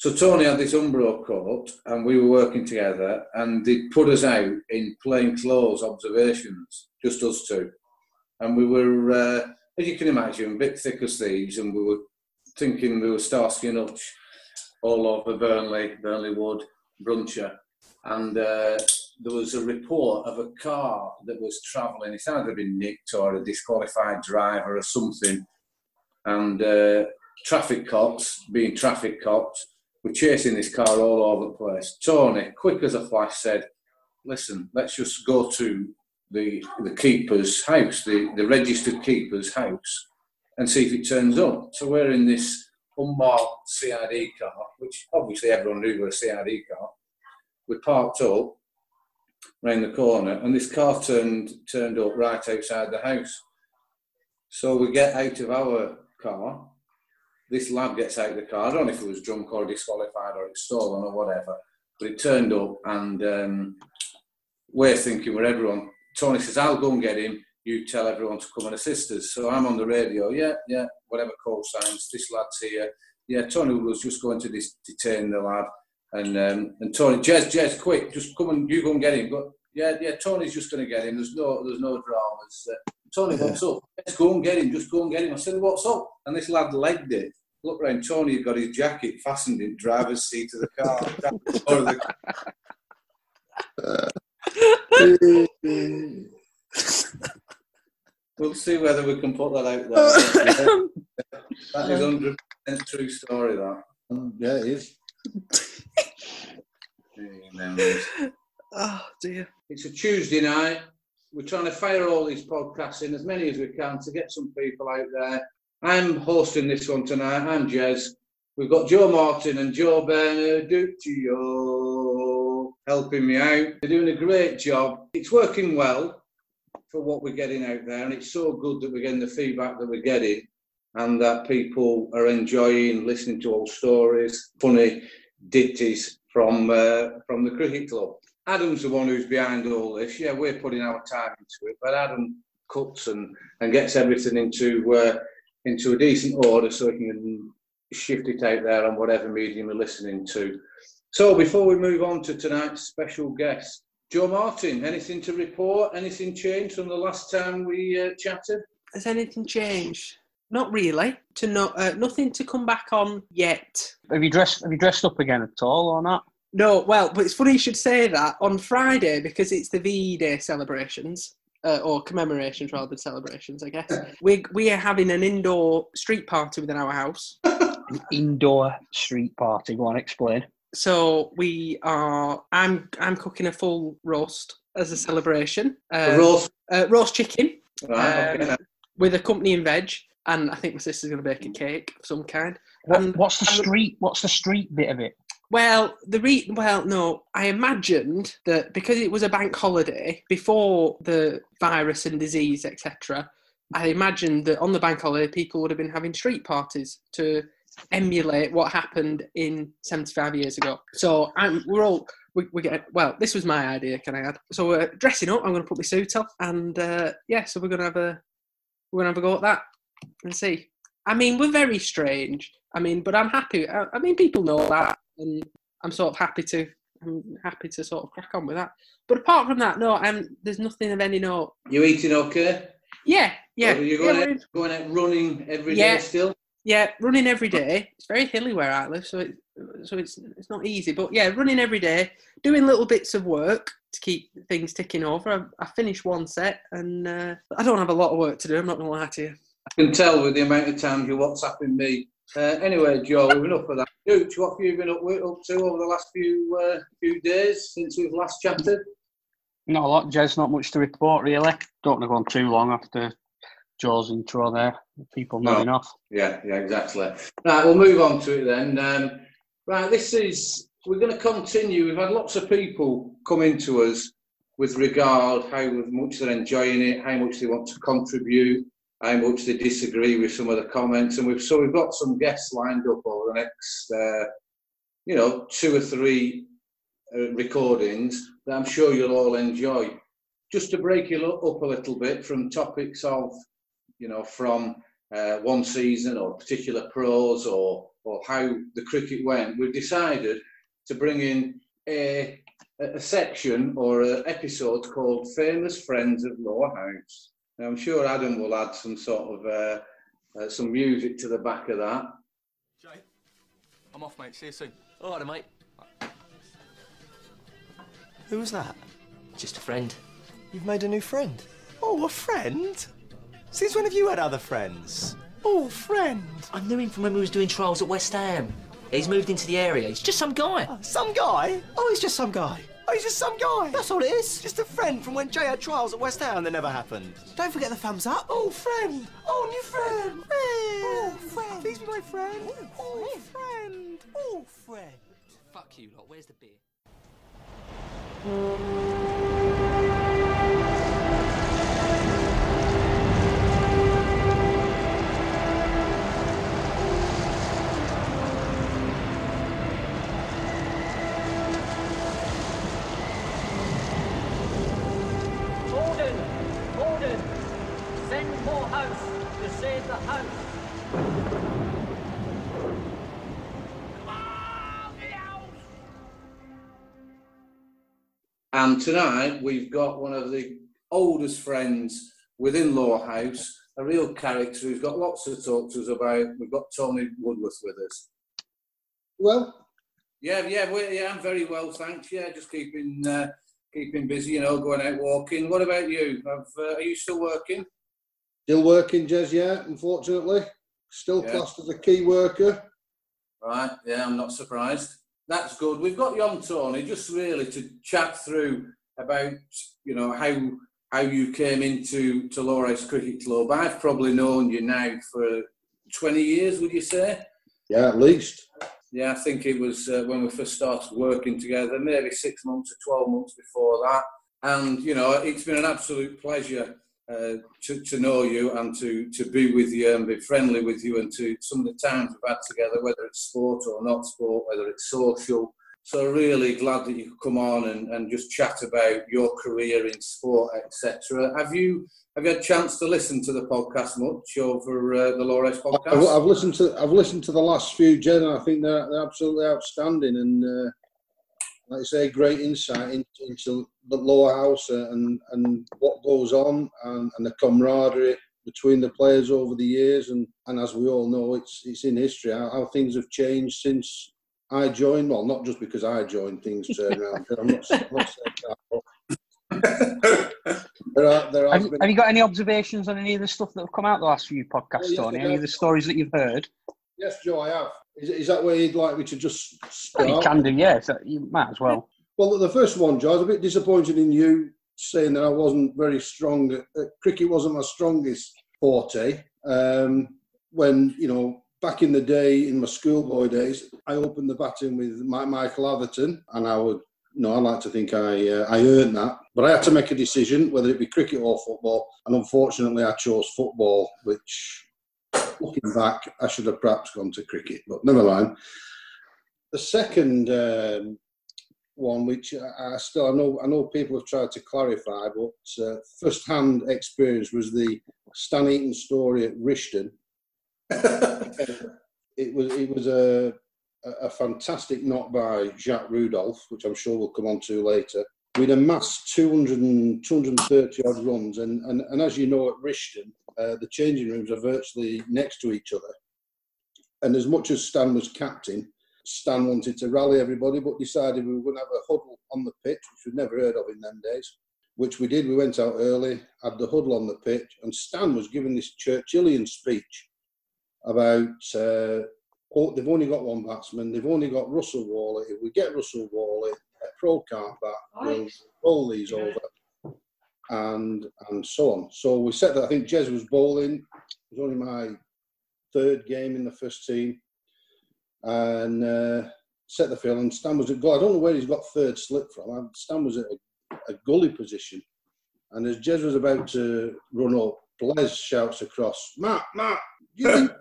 So Tony had this Umbro coat, and we were working together, and they put us out in plain clothes observations, just us two, and we were, uh, as you can imagine, a bit thick as thieves, and we were thinking we were Starsky and Hutch all over Burnley, Burnley Wood, Brunshaw, and uh, there was a report of a car that was travelling. It's either been nicked or a disqualified driver or something, and uh, traffic cops, being traffic cops, were chasing this car all over the place. Tony, quick as a flash, said, "Listen, let's just go to the the keeper's house, the, the registered keeper's house, and see if it turns up." So we're in this unmarked CID car, which obviously everyone knew was a CID car. We parked up round the corner, and this car turned turned up right outside the house. So we get out of our car. This lad gets out of the car. I don't know if it was drunk or disqualified or it's stolen or whatever, but it turned up, and um, we're thinking we're everyone. Tony says, "I'll go and get him." You tell everyone to come and assist us. So I'm on the radio. Yeah, yeah, whatever call signs. This lad's here. Yeah, Tony was just going to dis- detain the lad and um, and Tony, Jez, Jez, quick, just come and you go and get him. But yeah, yeah, Tony's just going to get him. There's no, there's no dramas. Uh, Tony, what's up? Let's go and get him. Just go and get him. I said, what's up? And this lad legged it. Look round. Tony had got his jacket fastened in driver's seat of the car. we'll see whether we can put that out there. that is hundred percent true story. That. Yeah, it is. oh dear. It's a Tuesday night. We're trying to fire all these podcasts in as many as we can to get some people out there. I'm hosting this one tonight. I'm Jez. We've got Joe Martin and Joe Bernaduccio helping me out. They're doing a great job. It's working well for what we're getting out there, and it's so good that we're getting the feedback that we're getting and that people are enjoying listening to old stories, funny ditties from uh, from the cricket club. Adam's the one who's behind all this. Yeah, we're putting our time into it, but Adam cuts and, and gets everything into uh, into a decent order so he can shift it out there on whatever medium we're listening to. So before we move on to tonight's special guest, Joe Martin, anything to report? Anything changed from the last time we uh, chatted? Has anything changed? Not really. To no, uh, nothing to come back on yet. Have you dressed? Have you dressed up again at all or not? No. Well, but it's funny you should say that. On Friday, because it's the VE Day celebrations. Uh, or commemorations rather than celebrations, I guess. we we are having an indoor street party within our house. An indoor street party. Go on, explain. So we are. I'm I'm cooking a full roast as a celebration. Uh, roast. Uh, roast chicken. Right, um, with accompanying veg and I think my sister's going to bake a cake of some kind. What, And- what's the street? What's the street bit of it? Well, the re- well, no, I imagined that because it was a bank holiday before the virus and disease, etc. I imagined that on the bank holiday, people would have been having street parties to emulate what happened in 75 years ago. So I'm, we're all we, we get well. This was my idea. Can I add? So we're dressing up. I'm going to put my suit on, and uh, yeah, so we're going to have a we're going to have a go at that and see. I mean, we're very strange. I mean, but I'm happy. I, I mean, people know that, and I'm sort of happy to. I'm happy to sort of crack on with that. But apart from that, no, I'm, there's nothing of any note. You eating okay? Yeah, yeah, Or Are you yeah, going, we're- out, going out running every day Yeah. still? yeah, running every day. It's very hilly where I live, so it, so it's it's not easy. But yeah, running every day, doing little bits of work to keep things ticking over. I, I finished one set, and uh, I don't have a lot of work to do. I'm not gonna lie to you. I can tell with the amount of times you're WhatsApping me. Uh, anyway, Joe, we've enough of that. Dooch, what have you been up, up to over the last few uh, few days since we've last chatted? Not a lot, Jez. Not much to report, really. Don't want to go on too long after Joe's intro there. People No. nodding off. Yeah, yeah, exactly. Right, we'll move on to it then. Um, right, this is we're going to continue. We've had lots of people come into us with regard how much they're enjoying it, how much they want to contribute, how much they disagree with some of the comments, and we've so we've got some guests lined up over the next, uh, you know, two or three uh, recordings that I'm sure you'll all enjoy. Just to break it up a little bit from topics of, you know, from uh, one season or particular pros or or how the cricket went, we've decided to bring in a a section or an episode called "Famous Friends of Lower House." Now, I'm sure Adam will add some sort of uh, uh, some music to the back of that. Jay, I'm off, mate. See you soon. All right, mate. Who was that? Just a friend. You've made a new friend. Oh, a friend? Since when have you had other friends? Oh, friend. I knew him from when we was doing trials at West Ham. He's moved into the area. He's just some guy. Some guy? Oh, he's just some guy. Oh, he's just some guy. That's all it is. Just a friend from when Jay had trials at West Ham that never happened. Don't forget the thumbs up. Oh, friend. Oh, new friend. Oh, friend. Please be my friend. Oh, friend. Oh, friend. Fuck you lot. Where's the beer? And tonight we've got one of the oldest friends within Law House, a real character who's got lots to talk to us about. We've got Tony Woodworth with us. Well, Yeah, yeah, yeah, I'm very well, thanks. Yeah, just keeping uh, keeping busy, you know, going out walking. What about you? Have, uh, are you still working? still working, Jez, yeah, unfortunately. Still Yeah. classed as a key worker. Right, yeah, I'm not surprised. That's good. We've got you on, Tony, just really to chat through about, you know, how how you came into to Loris Cricket Club. I've probably known you now for 20 years, would you say? Yeah, at least. Yeah, I think it was uh, when we first started working together, maybe six months or 12 months before that. And, you know, it's been an absolute pleasure uh, to, to know you and to, to be with you and be friendly with you and to some of the times we've had together, whether it's sport or not sport, whether it's social. So really glad that you could come on and, and just chat about your career in sport, etc. Have you have you had a chance to listen to the podcast much over uh, the Lores I've, podcast? I've listened to I've listened to the last few, Jen, and I think they're, they're absolutely outstanding. And uh, like I say, great insight into, into the lower house and and what goes on and, and the camaraderie between the players over the years. And, and as we all know, it's it's in history how, how things have changed since I joined. Well, not just because I joined, things turned around. I'm not, I'm not saying that. But there are, there Have, been have you got any observations on any of the stuff that have come out the last few podcasts, yes, Tony? Any of the stories that you've heard? Yes, Joe, I have. Is, is that where you'd like me to just Well, start? you can do, yeah. So you might as well. Well, the first one, Joe, I was a bit disappointed in you saying that I wasn't very strong. At, uh, cricket wasn't my strongest forte. Um, when, you know, back in the day, in my schoolboy days, I opened the batting with my, Michael Atherton, and I would, no, I like to think I, uh, I earned that. But I had to make a decision, whether it be cricket or football, and unfortunately I chose football, which looking back, I should have perhaps gone to cricket, but never mind. The second um, one, which I still I know I know people have tried to clarify, but uh, first-hand experience was the Stan Eaton story at Rishton. it was it was a a a fantastic knock by Jacques Rudolph, which I'm sure we'll come on to later. We'd amassed 200 and, 230 odd runs, and, and, and as you know, at Rishton, uh, the changing rooms are virtually next to each other. And as much as Stan was captain, Stan wanted to rally everybody, but decided we were going to have a huddle on the pitch, which we'd never heard of in them days. Which we did. We went out early, had the huddle on the pitch, and Stan was giving this Churchillian speech about uh, oh, they've only got one batsman, they've only got Russell Wally. If we get Russell Wally, a pro can't bat, we'll roll these over, and and so on. So we set that. I think Jez was bowling. It was only my third game in the first team, and uh, set the field. And Stan was at goal. I don't know where he's got third slip from. Uh, Stan was at a, a gully position, and as Jez was about to run up, Blaise shouts across, "Matt, Matt, do you think?"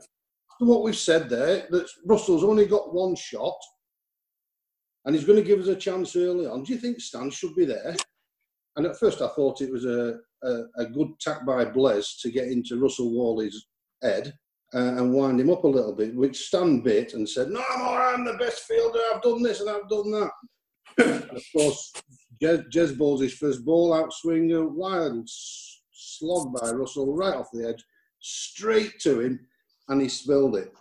after What we've said there, that Russell's only got one shot, and he's going to give us a chance early on. Do you think Stan should be there? And at first, I thought it was a, a, a good tack by Blaise to get into Russell Wally's head. uh, and wind him up a little bit, which Stan bit and said, "No more, I'm the best fielder. I've done this and I've done that." and of course, Jez, Jez bowls his first ball out swing, a wild slog by Russell right off the edge, straight to him, and he spilled it.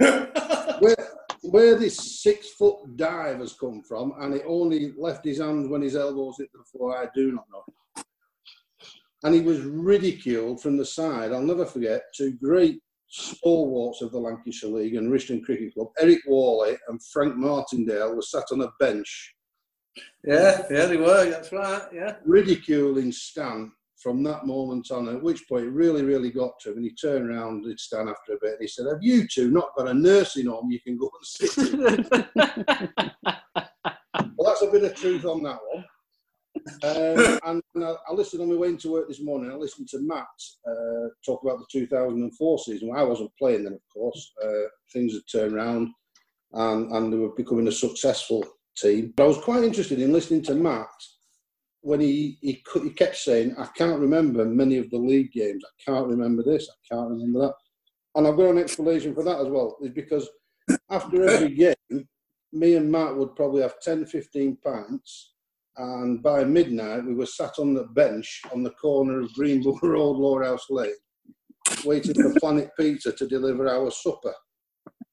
where, where this six foot dive has come from, and it only left his hands when his elbows hit the floor, I do not know. And he was ridiculed from the side. I'll never forget two great stalwarts of the Lancashire League and Rishton Cricket Club, Eric Worley and Frank Martindale, were sat on a bench Yeah, yeah, they were. That's right. Yeah. ridiculing Stan from that moment on, at which point it really, really got to him. And he turned around, did Stan after a bit, and he said, Have you two not got a nursing home you can go and sit in? well, that's a bit of truth on that one. Um, and and I, I listened on my way into work this morning. I listened to Matt uh, talk about the 2004 season. Well, I wasn't playing then, of course. Uh, things had turned around, and, and they were becoming a successful team. But I was quite interested in listening to Matt when he, he he kept saying, "I can't remember many of the league games. I can't remember this. I can't remember that." And I've got an explanation for that as well. Is because after every game, me and Matt would probably have 10, 15 pints. And by midnight, we were sat on the bench on the corner of Greenbull Road, Lowerhouse Lane, waiting for Planet Pizza to deliver our supper.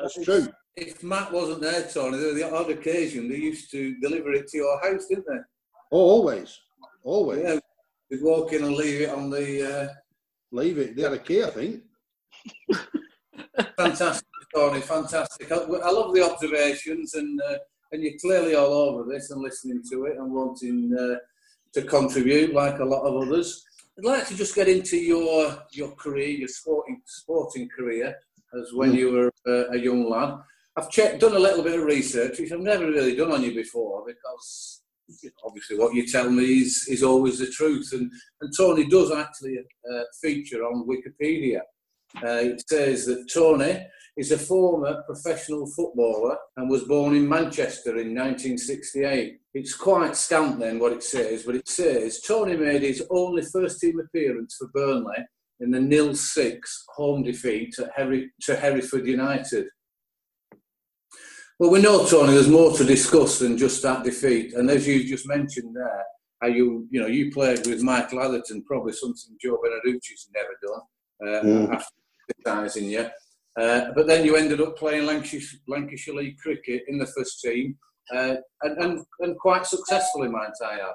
That's true. If Matt wasn't there, Tony, there was the odd occasion they used to deliver it to your house, didn't they? Oh, always. Always. Yeah. They'd walk in and leave it on the. Uh, Leave it. They had a key, I think. fantastic, Tony. Fantastic. I, I love the observations, and uh, and you're clearly all over this and listening to it and wanting uh, to contribute, like a lot of others. I'd like to just get into your your career, your sporting sporting career, as when you were uh, a young lad. I've checked, done a little bit of research, which I've never really done on you before, because obviously what you tell me is, is always the truth. And, and Tony does actually uh, feature on Wikipedia. Uh, it says that Tony is a former professional footballer and was born in Manchester in 1968. It's quite scant then what it says, but it says Tony made his only first team appearance for Burnley in the nil 6 home defeat at Herry, to Hereford United. Well, we know, Tony, there's more to discuss than just that defeat. And as you just mentioned there, how you, you know, you played with Michael Atherton, probably something Joe Beneducci's never done uh, Mm. after criticising you. Uh, but then you ended up playing Lancashire, Lancashire League cricket in the first team uh, and, and, and quite successfully, might I add.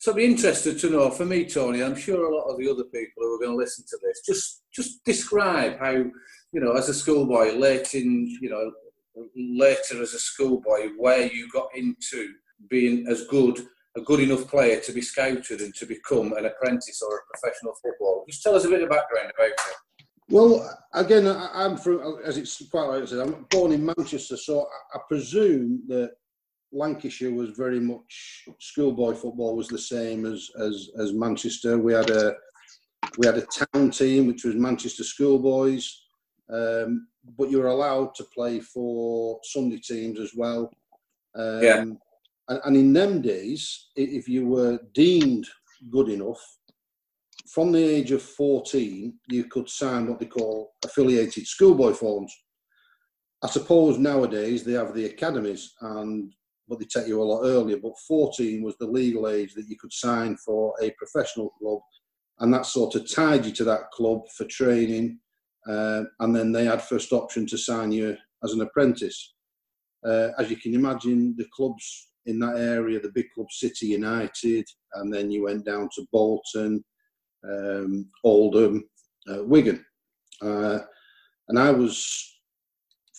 So I'd be interested to know, for me, Tony, I'm sure a lot of the other people who are going to listen to this, just just describe how, you know, as a schoolboy, late in, you know, later as a schoolboy, where you got into being as good, a good enough player to be scouted and to become an apprentice or a professional footballer. Just tell us a bit of background about it. Well, again, I, I'm from, as it's quite right, said, I'm born in Manchester, so I, I presume that Lancashire was very much schoolboy football was the same as as, as Manchester. We had a we had a town team which was Manchester Schoolboys, um, but you were allowed to play for Sunday teams as well. Um, Yeah. And, and in them days, if you were deemed good enough, from the age of 14, you could sign what they call affiliated schoolboy forms. I suppose nowadays they have the academies, and but they take you a lot earlier. But 14 was the legal age that you could sign for a professional club, and that sort of tied you to that club for training. Uh, and then they had first option to sign you as an apprentice. Uh, as you can imagine, the clubs in that area, the big clubs, City United, and then you went down to Bolton, um, Oldham, uh, Wigan. Uh, and I was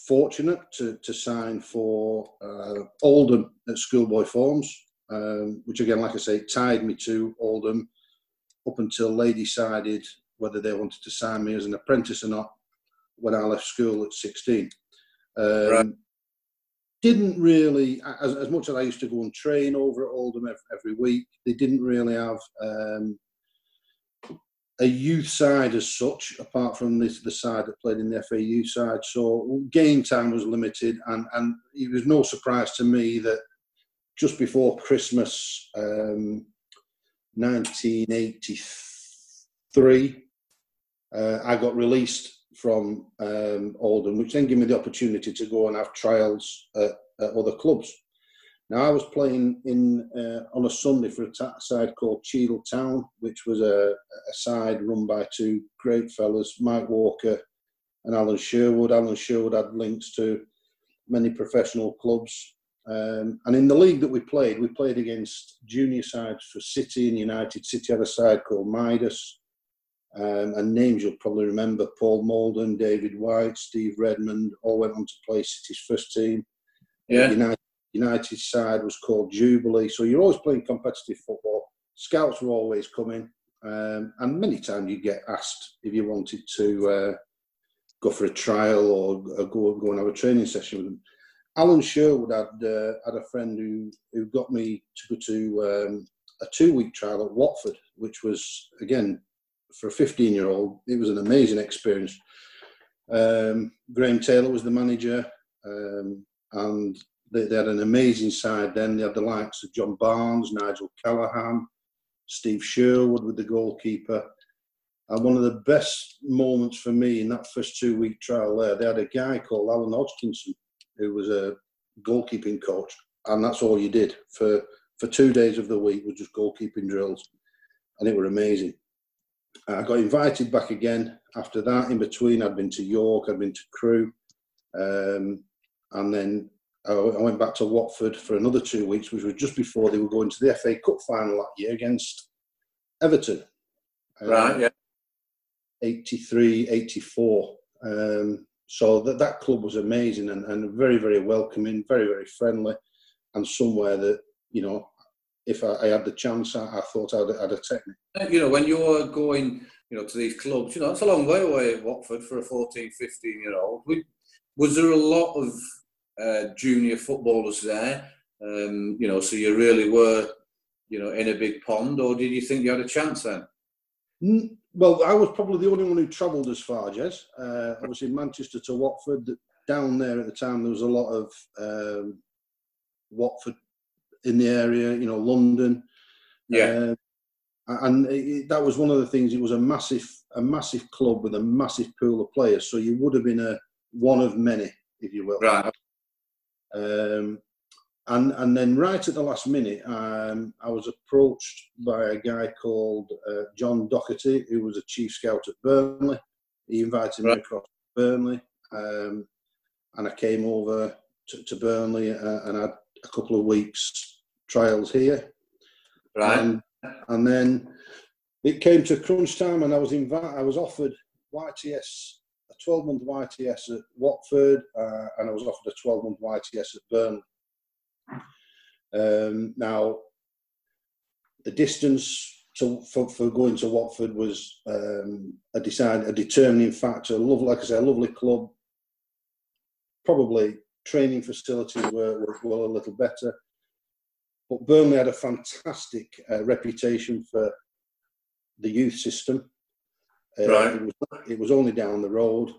fortunate to, to sign for uh, Oldham at schoolboy forms, um, which again, like I say, tied me to Oldham up until they decided whether they wanted to sign me as an apprentice or not when I left school at 16. Um, Right. Didn't really, as, as much as I used to go and train over at Oldham every, every week, they didn't really have um, a youth side as such, apart from this, the side that played in the FAU side. So game time was limited, and, and it was no surprise to me that just before Christmas, um, 1983, uh, I got released from um, Oldham, which then gave me the opportunity to go and have trials at, at other clubs. Now I was playing in uh, on a Sunday for a side called Cheadle Town, which was a, a side run by two great fellas, Mike Walker and Alan Sherwood. Alan Sherwood had links to many professional clubs. Um, and in the league that we played, we played against junior sides for City and United. City had a side called Midas. Um, and names you'll probably remember Paul Moulden, David White, Steve Redmond, all went on to play City's first team. Yeah. United, United side was called Jubilee. So you're always playing competitive football. Scouts were always coming. Um, and many times you get asked if you wanted to uh, go for a trial or, or go, go and have a training session with them. Alan Sherwood had uh, had a friend who who got me to go to um, a two week trial at Watford, which was again for a 15 year old, it was an amazing experience. Um, Graham Taylor was the manager, um, and they, they, had an amazing side. Then they had the likes of John Barnes, Nigel Callaghan, Steve Sherwood with the goalkeeper. And one of the best moments for me in that first two week trial there, they had a guy called Alan Hodgkinson who was a goalkeeping coach, and that's all you did for for two days of the week was just goalkeeping drills, and it were amazing. I got invited back again after that. In between, I'd been to York, I'd been to Crewe, um, and then I, I went back to Watford for another two weeks, which was just before they were going to the FA Cup final that year against Everton. Right, yeah. 83, 84. Um, so that, that club was amazing and, and very, very welcoming, very, very friendly, and somewhere that, you know, if I, I had the chance, I, I thought I'd, I'd have taken it. You know, when you're going, you know, to these clubs, you know, it's a long way away at Watford for a 14, 15 year old. Was there a lot of uh, junior footballers there? Um, you know, so you really were, you know, in a big pond, or did you think you had a chance then? Well, I was probably the only one who travelled as far, Jez. Uh, I was in Manchester to Watford. Down there at the time, there was a lot of um, Watford in the area, you know, London. Yeah. Uh, and it, that was one of the things. It was a massive, a massive club with a massive pool of players. So you would have been a one of many, if you will. Right. Um, and and then right at the last minute, um, I was approached by a guy called uh, John Doherty, who was a chief scout at Burnley. He invited right. me across to Burnley, um, and I came over to, to Burnley uh, and had a couple of weeks trials here. Right. And, and then it came to crunch time, and I was invited. I was offered YTS, a 12 month YTS at Watford, uh, and I was offered a 12 month YTS at Burnley. Um, now, the distance to, for, for going to Watford was um, a decide, a determining factor. Lovely, like I say, a lovely club. Probably training facilities were, were, were a little better, but Burnley had a fantastic uh, reputation for the youth system. Uh, right. It was, it was only down the road.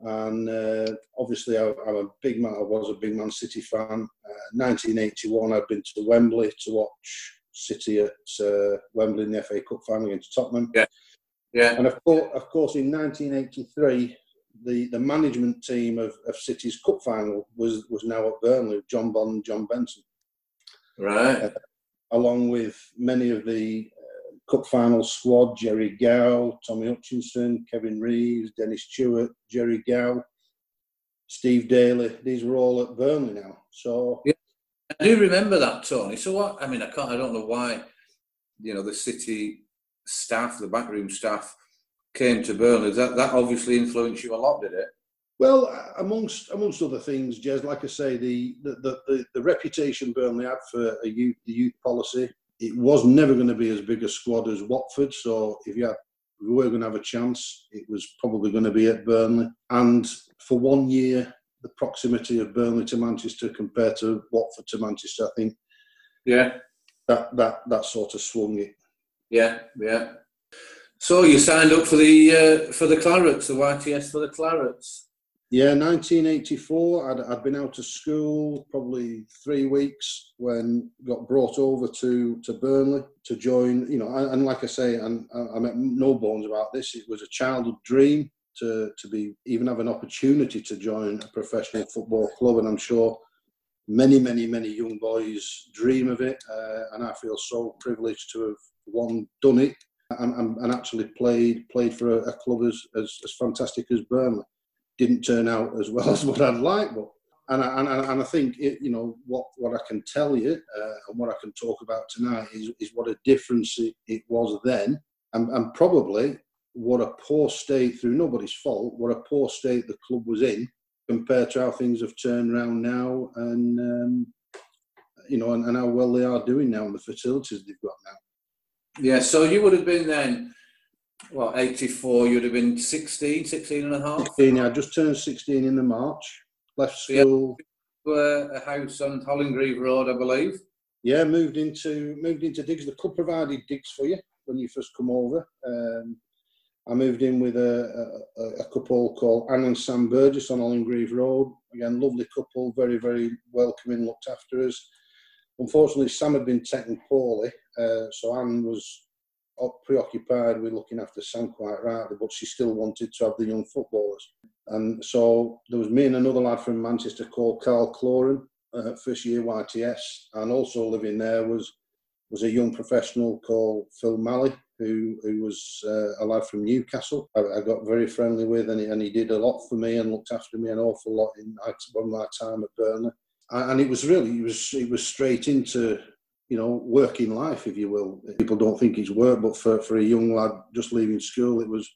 And uh, obviously, I, am a big man. I was a big Man City fan. Uh, 1981, I'd been to Wembley to watch City at uh, Wembley in the FA Cup final against Tottenham. Yeah, yeah. And of course, of course, in 1983, the, the management team of, of City's cup final was was now at Burnley. John Bond, John Benson, right, uh, along with many of the Cup final squad, Gerry Gow, Tommy Hutchison, Kevin Reeves, Dennis Tueart, Gerry Gow, Steve Daley. These were all at Burnley now. So yeah, I do remember that, Tony. So what? I mean, I can't. I don't know why. You know, the city staff, the backroom staff, came to Burnley. That that obviously influenced you a lot, did it? Well, amongst amongst other things, Jez, like I say, the the, the, the reputation Burnley had for a youth the youth policy it was never going to be as big a squad as Watford. So if you had, if we were going to have a chance, it was probably going to be at Burnley. And for one year, the proximity of Burnley to Manchester compared to Watford to Manchester, I think. Yeah. That that that sort of swung it. Yeah, yeah. So you signed up for the uh, for the Clarets, the YTS for the Clarets. Yeah, 1984. I'd, I'd been out of school probably three weeks when got brought over to, to Burnley to join. You know, and, and like I say, and I, I make no bones about this. It was a childhood dream to to be even have an opportunity to join a professional football club, and I'm sure many, many, many young boys dream of it. Uh, and I feel so privileged to have one done it and, and, and actually played played for a, a club as, as as fantastic as Burnley didn't turn out as well as what I'd like, but and I, and, I, and I think it, you know what what I can tell you uh, and what I can talk about tonight is, is what a difference it, it was then, and, and probably what a poor state through nobody's fault, what a poor state the club was in compared to how things have turned around now, and um, you know, and, and how well they are doing now, and the facilities they've got now. Yeah, so you would have been then well, 84, you'd have been 16, 16 and a half? 16, yeah, I just turned 16 in the March. Left school. Yeah, a house on Hollingreave Road, I believe. Yeah, moved into moved into digs. The club provided digs for you when you first come over. Um, I moved in with a, a, a, couple called Anne and Sam Burgess on Hollingreave Road. Again, lovely couple, very, very welcoming, looked after us. Unfortunately, Sam had been taken poorly, uh, so Anne was preoccupied with looking after Sam quite rightly, but she still wanted to have the young footballers. And so there was me and another lad from Manchester called Carl Cloran, uh, first year YTS, and also living there was was a young professional called Phil Malley, who who was uh, a lad from Newcastle. I, I, got very friendly with, and he, and he did a lot for me and looked after me an awful lot in my time at Burnley. And it was really, it was it was straight into you know, working life, if you will. People don't think it's work, but for, for a young lad just leaving school, it was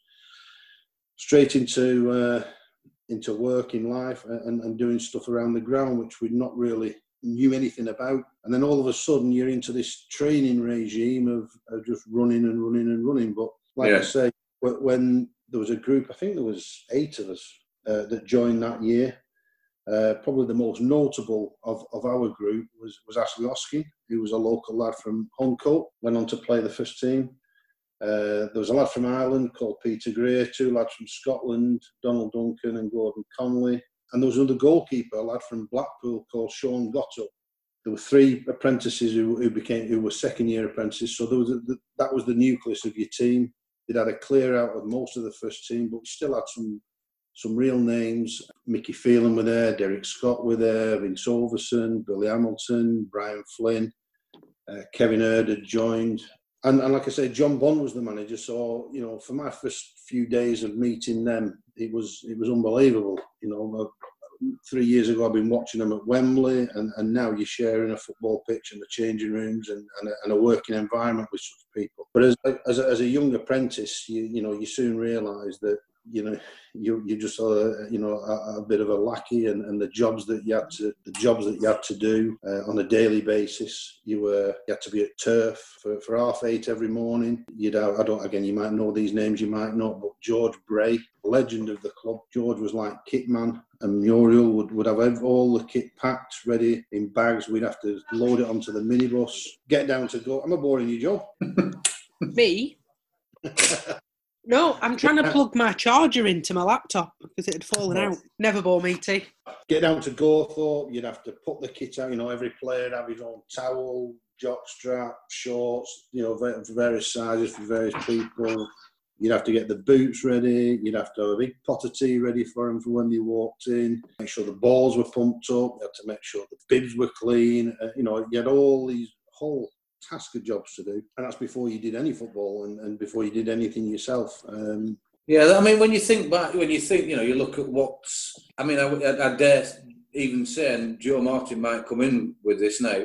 straight into uh, into working life and, and doing stuff around the ground, which we'd not really knew anything about. And then all of a sudden, you're into this training regime of, of just running and running and running. But like yeah. I say, when there was a group, I think there was eight of us uh, that joined that year. Uh, probably the most notable of, of our group was, was Ashley Hoskin, who was a local lad from Huncoat, went on to play the first team. Uh, there was a lad from Ireland called Peter Gray, two lads from Scotland, Donald Duncan and Gordon Conley. And there was another goalkeeper, a lad from Blackpool called Sean Gotto. There were three apprentices who, who became who were second year apprentices. So was a, that was the nucleus of your team. They'd had a clear out of most of the first team, but we still had some some real names. Mickey Phelan were there, Derek Scott were there, Vince Overson, Billy Hamilton, Brian Flynn, uh, Kevin Hird had joined. And, and like I said, John Bond was the manager. So, you know, for my first few days of meeting them, it was it was unbelievable. You know, three years ago, I've been watching them at Wembley, and, and now you're sharing a football pitch and the changing rooms and, and, a, and a working environment with such people. But as, as, a, as a young apprentice, you, you know, you soon realise that you know you you just uh, you know a, a, bit of a lackey and, and the jobs that you had to the jobs that you had to do uh, on a daily basis. You were you had to be at turf for, for half eight every morning. You'd have, I don't again you might know these names you might not but George Bray legend of the club. George was like kitman and Muriel would, would have all the kit packed ready in bags. We'd have to load it onto the minibus. Get down to go am I boring you Joe me No, I'm trying to plug my charger into my laptop because it had fallen out. Never bore me, T. Get down to Gawthorpe, you'd have to put the kit out. You know, every player have his own towel, jock strap, shorts, you know, for various sizes for various people. You'd have to get the boots ready. You'd have to have a big pot of tea ready for them for when they walked in. Make sure the balls were pumped up. You had to make sure the bibs were clean. Uh, you know, you had all these whole task of jobs to do, and that's before you did any football and, and before you did anything yourself. Um, yeah, I mean, when you think back, when you think, you know, you look at what's, I mean, I, I, I dare even say, and Joe Martin might come in with this now,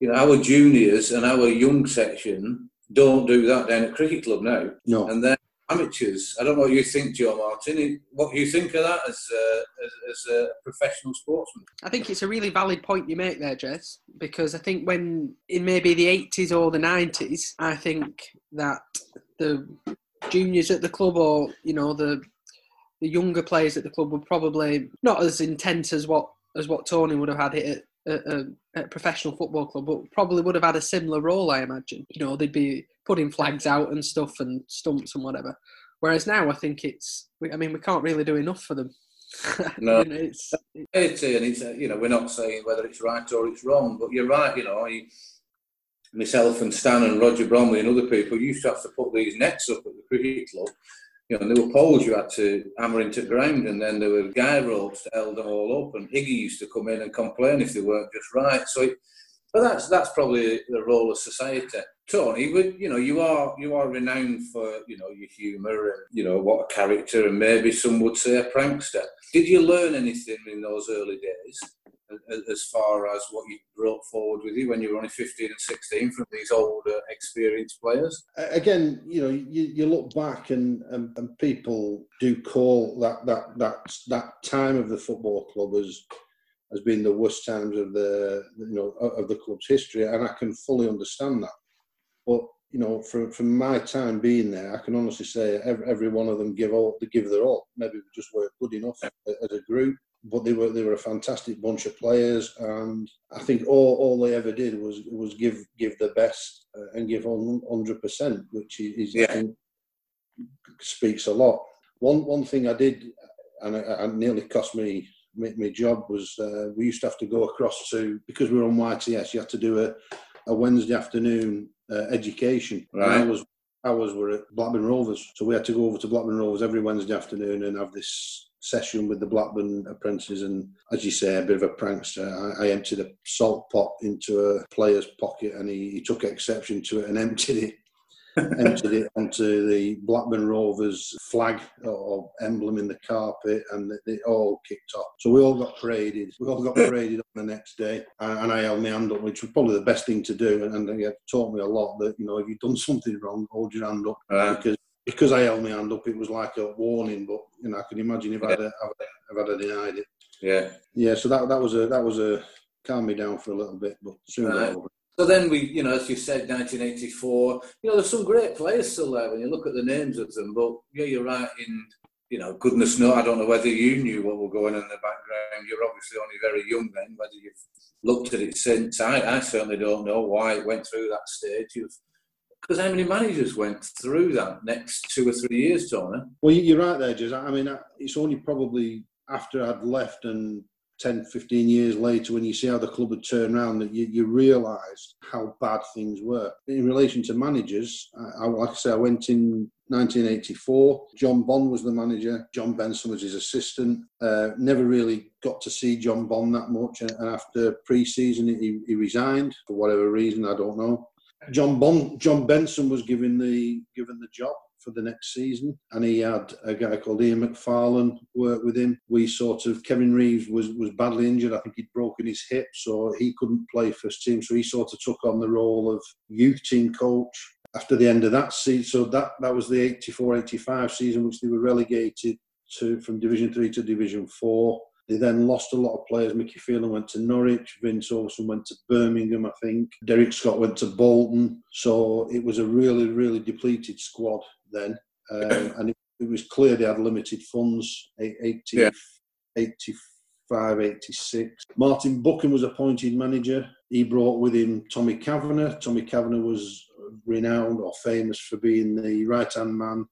you know, our juniors and our young section don't do that down at cricket club now. No. And then amateurs. I don't know what you think, Joe Martin. What you think of that as a, as, as, a professional sportsman? I think it's a really valid point you make there, Jez, because I think when in maybe the 80s or the 90s, I think that the juniors at the club or, you know, the the younger players at the club were probably not as intense as what as what Tony would have had it at, at, at a professional football club, but probably would have had a similar role, I imagine. You know, they'd be putting flags out and stuff and stumps and whatever. Whereas now, I think it's, I mean, we can't really do enough for them. No. You know, it's, It's, and it's, uh, you know, we're not saying whether it's right or it's wrong, but you're right, you know, I, myself and Stan and Roger Bromley and other people used to have to put these nets up at the cricket club. You know, there were poles you had to hammer into ground, and then there were guy ropes that held them all up. And Higgy used to come in and complain if they weren't just right. So, it, but that's that's probably the role of society. Tony, would you know, you are you are renowned for you know your humour and you know what a character, and maybe some would say a prankster. Did you learn anything in those early days? As far as what you brought forward with you when you were only 15 and 16 from these older, experienced players? Again, you know, you, you look back and, and, and people do call that, that that that time of the football club as has been the worst times of the you know of the club's history, and I can fully understand that. But you know, from from my time being there, I can honestly say every, every one of them give all give their all. Maybe we just weren't good enough as a group, but they were they were a fantastic bunch of players, and I think all, all they ever did was was give give their best uh, and give on hundred percent, which is Yeah. I think speaks a lot. One one thing I did, and it, it nearly cost me my, job was uh, we used to have to go across to because we were on YTS. You had to do a, a Wednesday afternoon uh, education. And I Right. was ours were at Blackburn Rovers, so we had to go over to Blackburn Rovers every Wednesday afternoon and have this session with the Blackburn apprentices. And as you say, a bit of a prankster. I, I emptied a salt pot into a player's pocket, and he, he took exception to it and emptied it. emptied it onto the Blackburn Rovers flag or emblem in the carpet, and it, all kicked off. So we all got paraded. We all got paraded on the next day, and, I held my hand up, which was probably the best thing to do. And, and it taught me a lot that you know if you've done something wrong, hold your hand up Right. because because I held my hand up, it was like a warning. But you know, I can imagine if I'd, have, if I'd denied it. Yeah. Yeah, so that that was a that was a calm me down for a little bit, but soon Right. over. So then we, you know, as you said, 1984. You know, there's some great players still there when you look at the names of them. But yeah, you're right. In you know, goodness knows, I don't know whether you knew what were going on in the background. You're obviously only very young then. Whether you've looked at it since, I, I certainly don't know why it went through that stage. Because how many managers went through that next two or three years, Tony? Well, you- you're right there, Jez. I mean, it's only probably after I'd left and 10, 15 years later when you see how the club had turned around that you, you realise how bad things were. In relation to managers, I, I, like I say, I went in 1984. John Bond was the manager. John Benson was his assistant. Uh, never really got to see John Bond that much. And after pre-season, he, he resigned for whatever reason, I don't know. John Bond, John Benson was given the given the job for the next season, and he had a guy called Ian McFarlane work with him. We sort of Kevin Reeves was was badly injured. I think he'd broken his hip, so he couldn't play first team. So he sort of took on the role of youth team coach after the end of that season. So that that was the 84-85 season, which they were relegated to from Division Three to Division Four. They then lost a lot of players. Mickey Phelan went to Norwich. Vince Overson went to Birmingham, I think. Derek Scott went to Bolton. So it was a really, really depleted squad then. Um, and it, it was clear they had limited funds. Eight- 80, Yeah. 85, 86. Martin Buchan was appointed manager. He brought with him Tommy Cavanagh. Tommy Cavanagh was renowned or famous for being the right hand man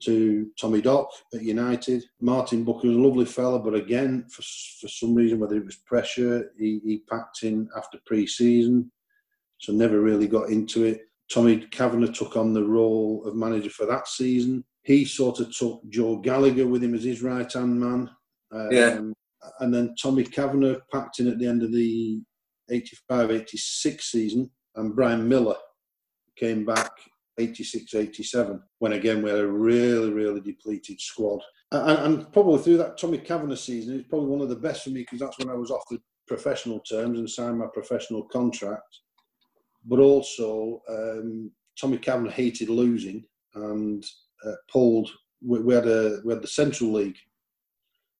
to Tommy Dock at United. Martin Buchan was a lovely fella, but again, for, for some reason, whether it was pressure, he, he packed in after pre-season, so never really got into it. Tommy Cavanagh took on the role of manager for that season. He sort of took Joe Gallagher with him as his right-hand man. Um, Yeah. And then Tommy Cavanagh packed in at the end of the 85-86 season, and Brian Miller came back 86 87 when again we had a really really depleted squad and, and probably through that Tommy Cavanagh season it's probably one of the best for me because that's when I was offered professional terms and signed my professional contract but also um, Tommy Cavanagh hated losing and uh, pulled we, we had a we had the Central League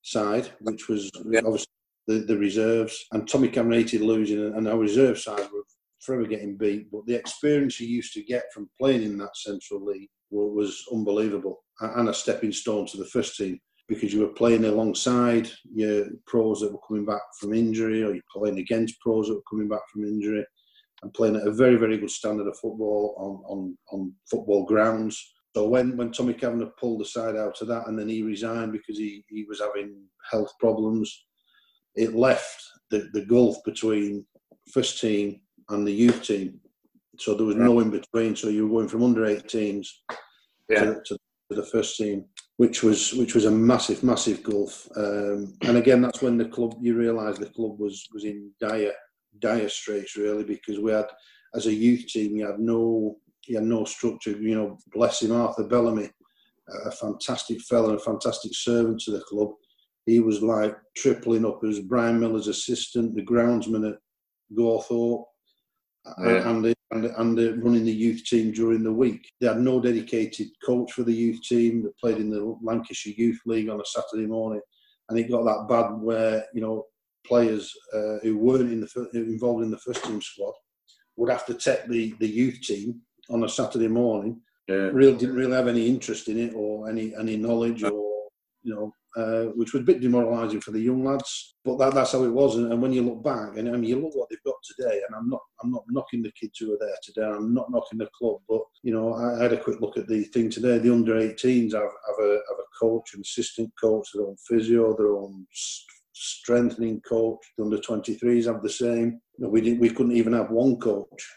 side which was Yeah. obviously the, the reserves and Tommy Cavanagh hated losing and our reserve side were forever getting beat, but the experience you used to get from playing in that Central League was unbelievable and a stepping stone to the first team because you were playing alongside your pros that were coming back from injury or you're playing against pros that were coming back from injury and playing at a very, very good standard of football on, on, on football grounds. So when, when Tommy Cavanagh pulled the side out of that and then he resigned because he, he was having health problems, it left the, the gulf between first team and the youth team. So there was no in between. So you were going from under 18s Yeah. to, to the first team, which was which was a massive, massive gulf. Um, and again, that's when the club you realise the club was was in dire dire straits really because we had as a youth team you had no you had no structure. You know, bless him, Arthur Bellamy, a fantastic fella, and a fantastic servant to the club. He was like tripling up as Brian Miller's assistant, the groundsman at Gawthorpe, Yeah. and the, and, the, and the running the youth team during the week. They had no dedicated coach for the youth team that played in the Lancashire Youth League on a Saturday morning, and it got that bad where you know players uh, who weren't in the involved in the first team squad would have to take the, the youth team on a Saturday morning. Yeah. Really didn't really have any interest in it or any any knowledge or you know. Uh, which was a bit demoralising for the young lads, but that, that's how it was. And, and when you look back, and I mean, you look what they've got today, and I'm not, I'm not knocking the kids who are there today. I'm not knocking the club, but you know, I, I had a quick look at the thing today. The under 18s have, have a have a coach, an assistant coach, their own physio, their own strengthening coach. The under 23s have the same. You know, we didn't, we couldn't even have one coach.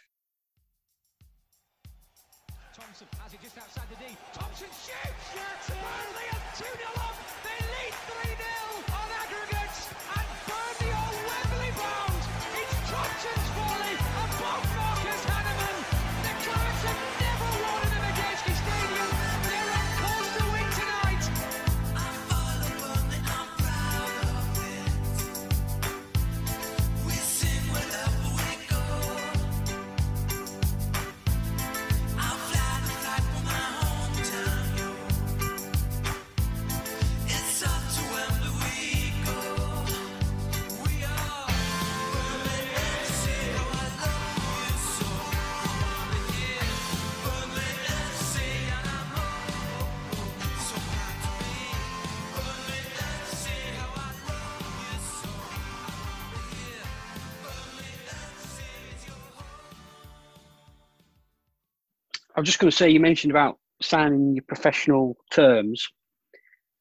I was just going to say, you mentioned about signing your professional terms.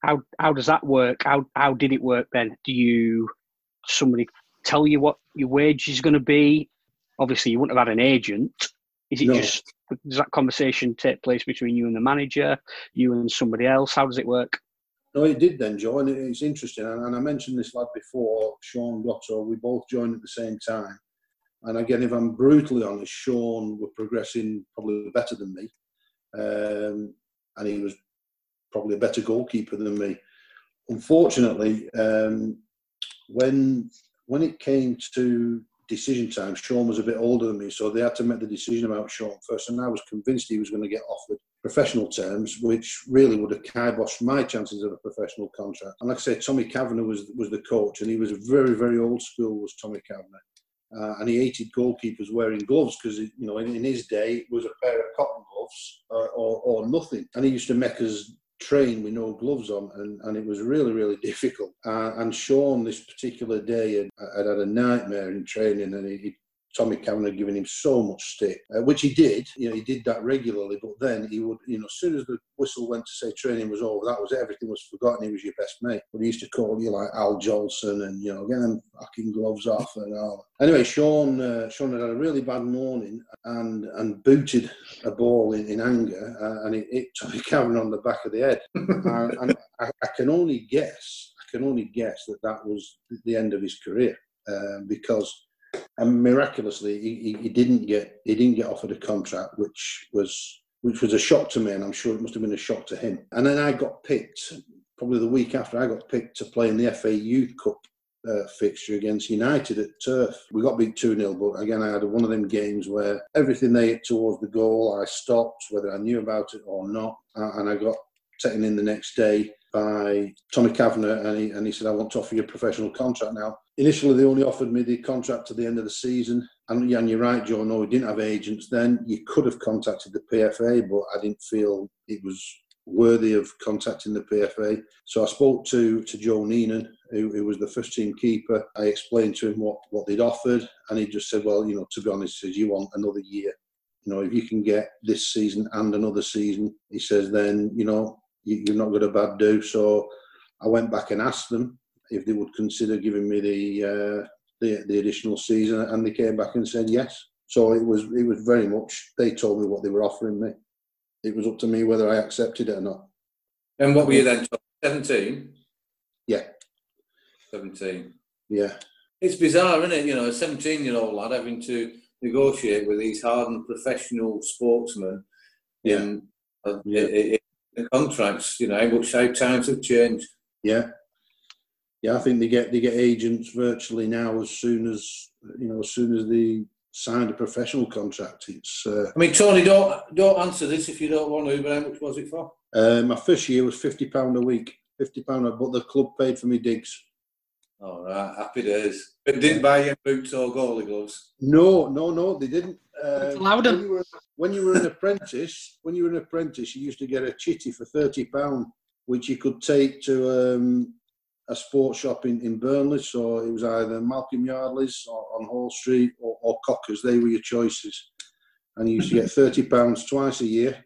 How how does that work? How how did it work then? Do you somebody tell you what your wage is going to be? Obviously, you wouldn't have had an agent. Is it No. just does that conversation take place between you and the manager, you and somebody else? How does it work? No, it did then, Joe, and it's interesting. And, and I mentioned this lad before, Sean Gotto. We both joined at the same time. And again, if I'm brutally honest, Sean were progressing probably better than me, um, and he was probably a better goalkeeper than me. Unfortunately, um, when when it came to decision time, Sean was a bit older than me, so they had to make the decision about Sean first. And I was convinced he was going to get offered professional terms, which really would have kiboshed my chances of a professional contract. And like I say, Tommy Cavanagh was was the coach, and he was very, very old school. Was Tommy Cavanagh, uh, and he hated goalkeepers wearing gloves because you know in, in his day it was a pair of cotton gloves or, or, or nothing, and he used to make us train with no gloves on, and, and it was really, really difficult. Uh, and Sean, this particular day, had, had had a nightmare in training, and he, Tommy Cavanagh giving him so much stick, uh, which he did. You know, he did that regularly. But then he would, you know, as soon as the whistle went to say training was over, that was. Everything was forgotten. He was your best mate. But he used to call you like Al Jolson and you know, get them fucking gloves off and all. Anyway, Sean, uh, Sean had had a really bad morning and and booted a ball in, in anger, uh, and it hit Tommy Cavanagh on the back of the head. and and I, I can only guess. I can only guess that that was the end of his career um, because and miraculously he, he, didn't get he didn't get offered a contract which was which was a shock to me and i'm sure it must have been a shock to him and then i got picked probably the week after i got picked to play in the fa youth cup uh, fixture against United at Turf. We got beat 2 0, but again, I had one of them games where everything they hit towards the goal, I stopped, whether I knew about it or not, uh, and I got taken in the next day by Tommy Cavanagh, and he, and he said, I want to offer you a professional contract now. Initially, they only offered me the contract to the end of the season. And, yeah, you're right, Joe, no, we didn't have agents then. You could have contacted the PFA, but I didn't feel it was worthy of contacting the PFA. So I spoke to, to Joe Neenan, who, who was the first team keeper. I explained to him what, what they'd offered, and he just said, Well, you know, to be honest, he says, You want another year you know, if you can get this season and another season, he says, then you know you, you're not got a bad do. So I went back and asked them if they would consider giving me the uh, the, the additional season, and they came back and said yes. So it was it was very much they told me what they were offering me. It was up to me whether I accepted it or not. And what were you then? Seventeen. Yeah, Seventeen. yeah, It's bizarre, isn't it? You know, a 17 year old lad having to negotiate with these hardened professional sportsmen in, uh, Yeah. i- i- in contracts. You know, how much how times have changed. yeah, yeah. I think they get they get agents virtually now as soon as you know as soon as they signed a professional contract. It's uh, I mean, Tony, don't don't answer this if you don't want to. But how much was it for? uh, my first year was fifty pound a week, fifty pound, but the club paid for me digs. All right, happy days. But didn't buy you boots or goalie gloves. No, no, no, they didn't. Uh, It's allowed 'em. when, you were, when you were an apprentice, when you were an apprentice, you used to get a chitty for thirty pound, which you could take to um, a sports shop in, in Burnley. So it was either Malcolm Yardley's or on Hall Street or, or Cockers. They were your choices, and you used to get thirty pounds twice a year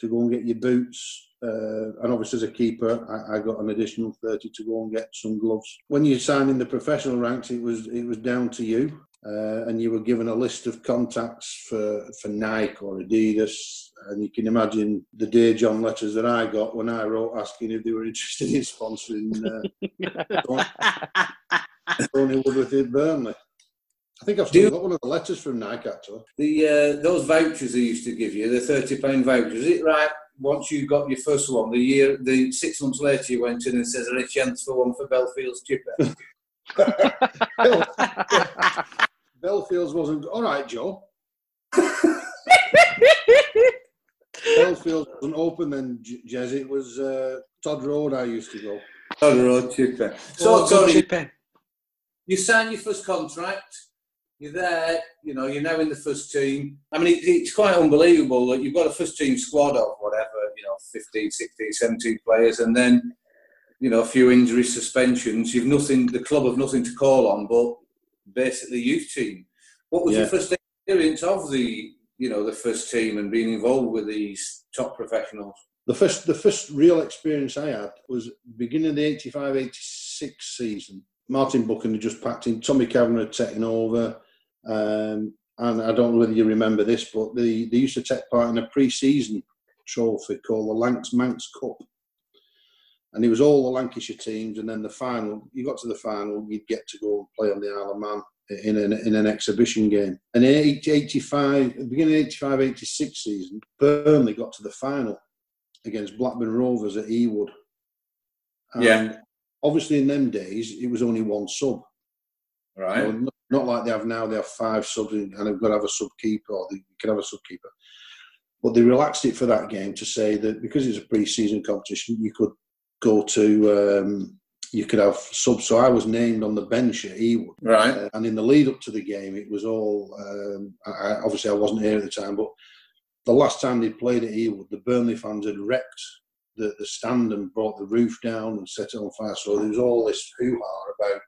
to go and get your boots. Uh, and obviously, as a keeper, I, I got an additional thirty to go and get some gloves. When you signed in the professional ranks, it was it was down to you, uh, and you were given a list of contacts for for Nike or Adidas, and you can imagine the dear John letters that I got when I wrote asking if they were interested in sponsoring uh, Tony- Woodworth in Burnley. I think I've still got one of the letters from Nike actually. The uh, those vouchers they used to give you, the thirty pound vouchers. Is it right? Once you got your first one, the year, the six months later, you went in and says, "Are a chance for one for Belfield's chipper?" Belfields wasn't all right, Joe. Belfields wasn't open then, J- Jez. It was uh, Todd Road. I used to go. Todd road chipper. So, Oh, good Tony, chipping. you sign your first contract. You're there. You know, you're now in the first team. I mean, it, it's quite unbelievable that you've got a first team squad of whatever, you know, 15, 16, 17 players, and then, you know, a few injuries, suspensions. You've nothing. The club have nothing to call on, but basically youth team. What was your first experience of the, you know, the first team and being involved with these top professionals? The first, the first real experience I had was beginning of the 85-86 season. Martin Buchan had just packed in. Tommy Cavanagh had taken over. Um, and I don't know whether you remember this, but they, they used to take part in a pre-season trophy called the Lancs Manx Cup. And it was all the Lancashire teams, and then the final. You got to the final, you'd get to go and play on the Isle of Man in an, in an exhibition game. And in 85, beginning of 85 86 season, Burnley got to the final against Blackburn Rovers at Ewood. And Yeah. Obviously, in them days, it was only one sub. You Right. know, not- like they have now. They have five subs, and they've got to have a sub keeper, or they can have a sub keeper. But they relaxed it for that game to say that because it's a pre-season competition, you could go to, um, you could have subs. So I was named on the bench at Ewood. Right. Uh, and in the lead up to the game, it was all. Um, I, obviously, I wasn't here at the time, but the last time they played at Ewood, the Burnley fans had wrecked the, the stand and brought the roof down and set it on fire. So there was all this hoo ha about,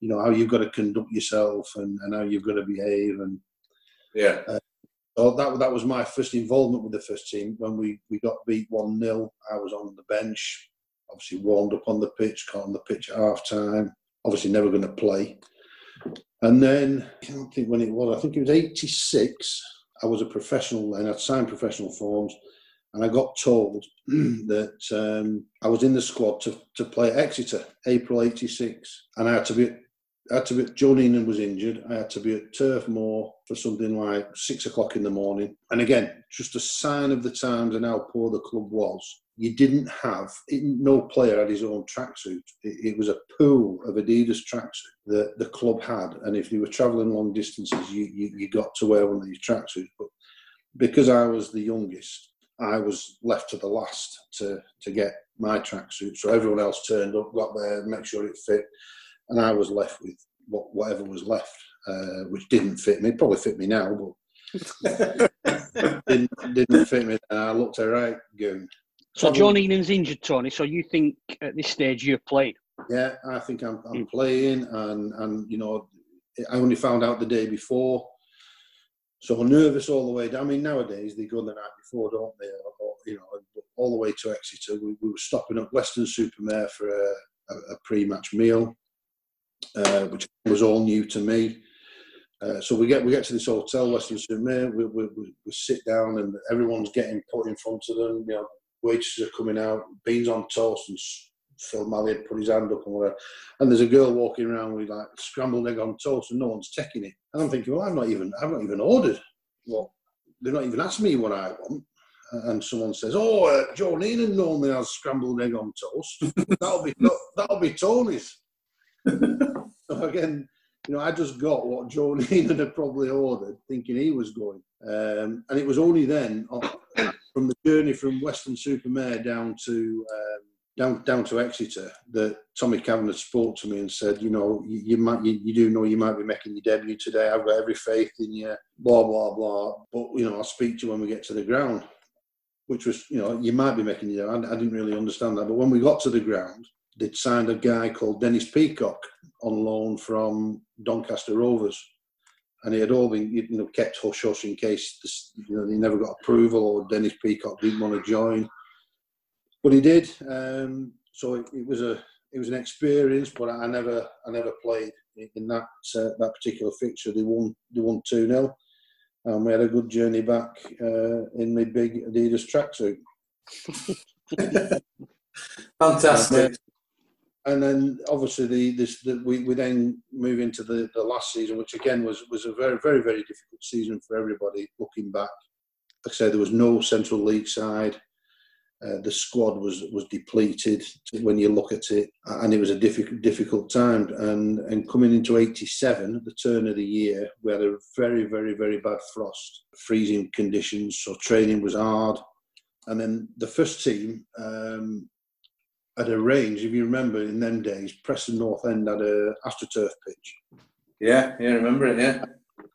you know, how you've got to conduct yourself and, and how you've got to behave. And Yeah. so that that was my first involvement with the first team. When we, we got beat one 0 I was on the bench, obviously warmed up on the pitch, caught on the pitch at half time. Obviously, never going to play. And then I can't think when it was. I think it was '86. I was a professional then. I'd signed professional forms, and I got told that um, I was in the squad to, to play at Exeter, April '86, and I had to be. I had to be. Joe Neenan was injured. I had to be at Turf Moor for something like six o'clock in the morning. And again, just a sign of the times and how poor the club was. You didn't have it, no player had his own tracksuit. It, it was a pool of Adidas tracksuit that the club had, and if you were travelling long distances, you, you you got to wear one of these tracksuits. But because I was the youngest, I was left to the last to to get my tracksuit. So everyone else turned up, got there, make sure it fit, and I was left with what, whatever was left, uh, which didn't fit me. Probably fit me now, but didn't, didn't fit me. And I looked alright, going. So Joe Neenan's injured, Tony. So you think at this stage you're playing? Yeah, I think I'm, I'm Mm. playing, and and you know, I only found out the day before. So nervous all the way down. I mean, nowadays they go the night before, don't they? Or, or, you know, all the way to Exeter. We, we were stopping at Weston-super-Mare for a, a, a pre-match meal, uh, which was all new to me. Uh, so we get we get to this hotel, Weston-super-Mare. We, we, we, we sit down, and everyone's getting put in front of them. You know, waitresses are coming out, beans on toast, and Phil Malley had put his hand up and whatever. And there's a girl walking around with like scrambled egg on toast, and no one's taking it. And I'm thinking, well, I've not even I've not even ordered. Well, they've not even asked me what I want. And someone says, "Oh, uh, Joe Neenan normally has scrambled egg on toast. that'll be that'll be Tony's." so again, you know, I just got what Joe Neenan had probably ordered, thinking he was going. Um, and it was only then, uh, from the journey from Weston-super-Mare down to um, down down to Exeter, that Tommy Cavanagh spoke to me and said, you know, you, you might you, you, do know you might be making your debut today. I've got every faith in you. Blah blah blah. But you know, I'll speak to you when we get to the ground. Which was, you know, you might be making your. I, I didn't really understand that, but when we got to the ground, they'd signed a guy called Dennis Peacock on loan from Doncaster Rovers. And he had all been, you know, kept hush hush in case, this, you know, he never got approval or Dennis Peacock didn't want to join. But he did. Um, so it, it, was a, it was an experience, but I never, I never played in that uh, that particular fixture. They won, they won two 0 and we had a good journey back uh, in my big Adidas tracksuit. Fantastic. And then obviously the, this the, we, we then move into the, the last season, which again was was a very very very difficult season for everybody. Looking back, like I said, there was no Central League side. Uh, the squad was was depleted when you look at it, and it was a difficult difficult time. And and coming into '87, the turn of the year, we had a very very very bad frost, freezing conditions, so training was hard. And then the first team um, had range, if you remember in them days, Preston North End had a AstroTurf pitch. Yeah, yeah, remember it, yeah.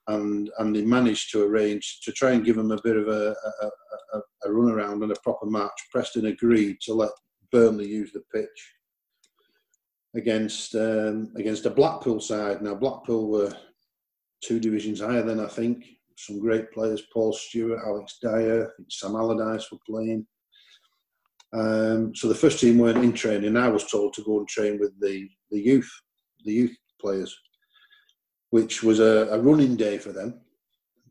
And and they managed to arrange to try and give them a bit of a, a, a, a run around and a proper match. Preston agreed to let Burnley use the pitch against um, against a Blackpool side. Now Blackpool were two divisions higher than I think. Some great players: Paul Stewart, Alex Dyer, Sam Allardyce were playing. Um, so the first team weren't in training. I was told to go and train with the, the youth, the youth players, which was a, a running day for them.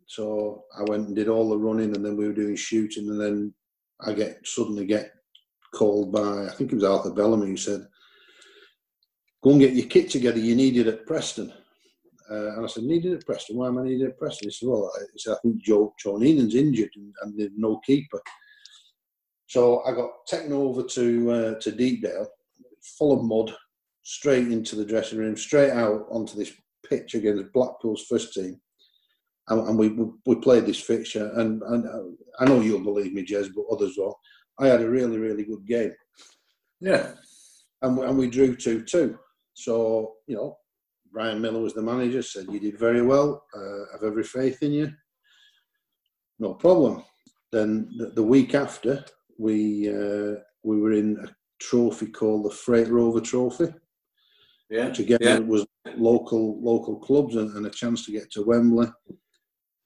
So I went and did all the running, and then we were doing shooting, and then I get suddenly get called by I think it was Arthur Bellamy who said, "Go and get your kit together. You need it at Preston." Uh, and I said, "Needed at Preston? Why am I needed at Preston?" He said, "Well, I, said, I think Joe Joe Neenan's injured, and, and there's no keeper." So I got taken over to uh, to Deepdale, full of mud, straight into the dressing room, straight out onto this pitch against Blackpool's first team, and, and we we played this fixture. And, and uh, I know you'll believe me, Jez, but others will. I had a really really good game. Yeah, and and we drew two two. So you know, Brian Miller was the manager. Said you did very well. Uh, have every faith in you. No problem. Then the, the week after, we uh, we were in a trophy called the Freight Rover Trophy. Yeah, which again yeah. was local local clubs and, and, a chance to get to Wembley.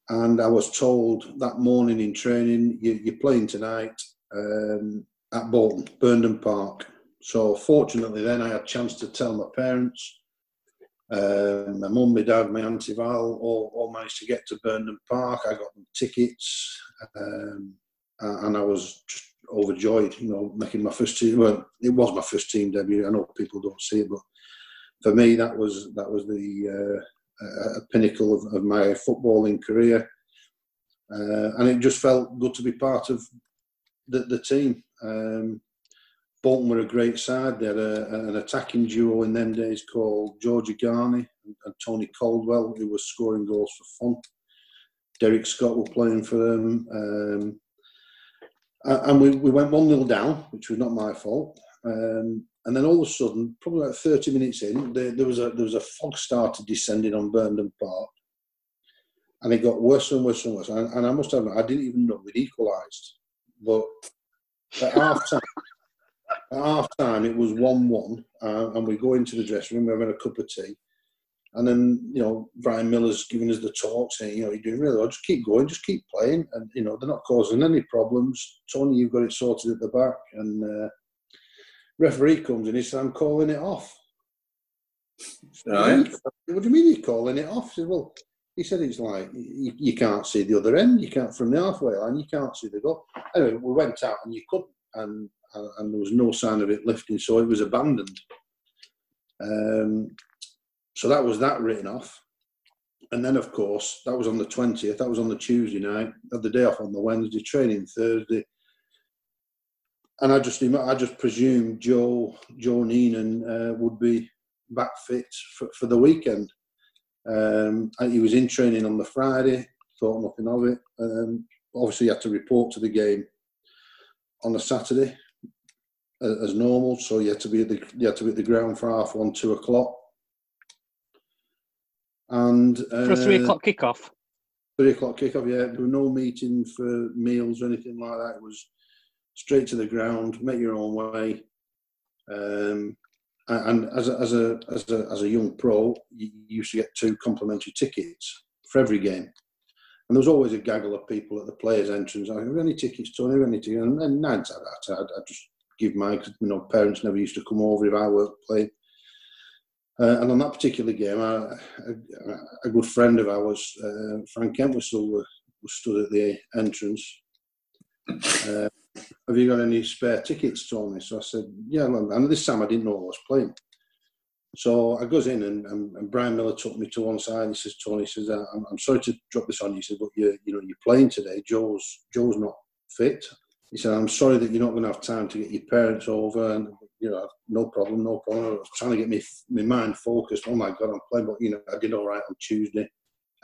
And I was told that morning in training, you, are playing tonight um, at Bolton, Burnden Park. So fortunately, then I had a chance to tell my parents. Um, my mum, my dad, my auntie Val all, all managed to get to Burnden Park. I got them tickets, um, and I was just overjoyed, you know, making my first team. Well, it was my first team debut. I know people don't see it, but for me, that was that was the uh, a pinnacle of, of, my footballing career, uh, and it just felt good to be part of the, the team. Um, Bolton were a great side. They had a, an attacking duo in them days called George Oghani and, Tony Caldwell, who was scoring goals for fun. Derek Scott were playing for them. Um, uh, and we, we went 1 0 down, which was not my fault. Um, and then all of a sudden, probably about 30 minutes in, there, there, was a there was a fog started descending on Burnden Park. And it got worse and worse and worse. And, and I must admit, I didn't even know we'd equalised. But at half time, at half time, it was 1 1. Uh, and we go into the dressing room, we're having a cup of tea. And then, you know, Brian Miller's giving us the talk saying, you know, you're doing really well, just keep going, just keep playing. And, you know, they're not causing any problems. Tony, you've got it sorted at the back. And uh, referee comes in, he says, I'm calling it off. Right. What do you mean you're calling it off? He said, well, he said it's like you, you can't see the other end. You can't from the halfway line. You can't see the goal. Anyway, we went out and you couldn't, and and there was no sign of it lifting, so it was abandoned. Um, so that was that written off, and then of course that was on the twentieth. That was on the Tuesday night. Had the day off on the Wednesday, training Thursday, and I just I just presumed Joe Joe Neenan uh, would be back fit for, for the weekend. Um, he was in training on the Friday, thought nothing of it. Um, obviously, he had to report to the game on the Saturday as normal, so you had to be at the you had to be at the ground for half one, two o'clock. And uh, For a three o'clock kickoff. three o'clock kickoff, yeah, there were no meeting for meals or anything like that. It was straight to the ground, make your own way. Um, and as a, as a as a as a young pro, you used to get two complimentary tickets for every game, and there was always a gaggle of people at the players' entrance. Like, "Have any tickets, Tony? Any tickets?" And, and nine times out of ten, I'd, I'd just give mine because you know parents never used to come over if I worked playing. Uh, and on that particular game, a, a good friend of ours, uh, Frank Entwistle, was, was stood at the entrance. Uh, have you got any spare tickets, Tony? So I said, yeah. And this time I didn't know I was playing. So I goes in and, and, and Brian Miller took me to one side. He says, Tony, he says, I'm, I'm sorry to drop this on you. He said, but you you know, you're playing today. Joe's Joe's not fit. He said, I'm sorry that you're not going to have time to get your parents over. And, you know, no problem, no problem. I was trying to get me, my mind focused. Oh my God, I'm playing. But, you know, I did all right on Tuesday.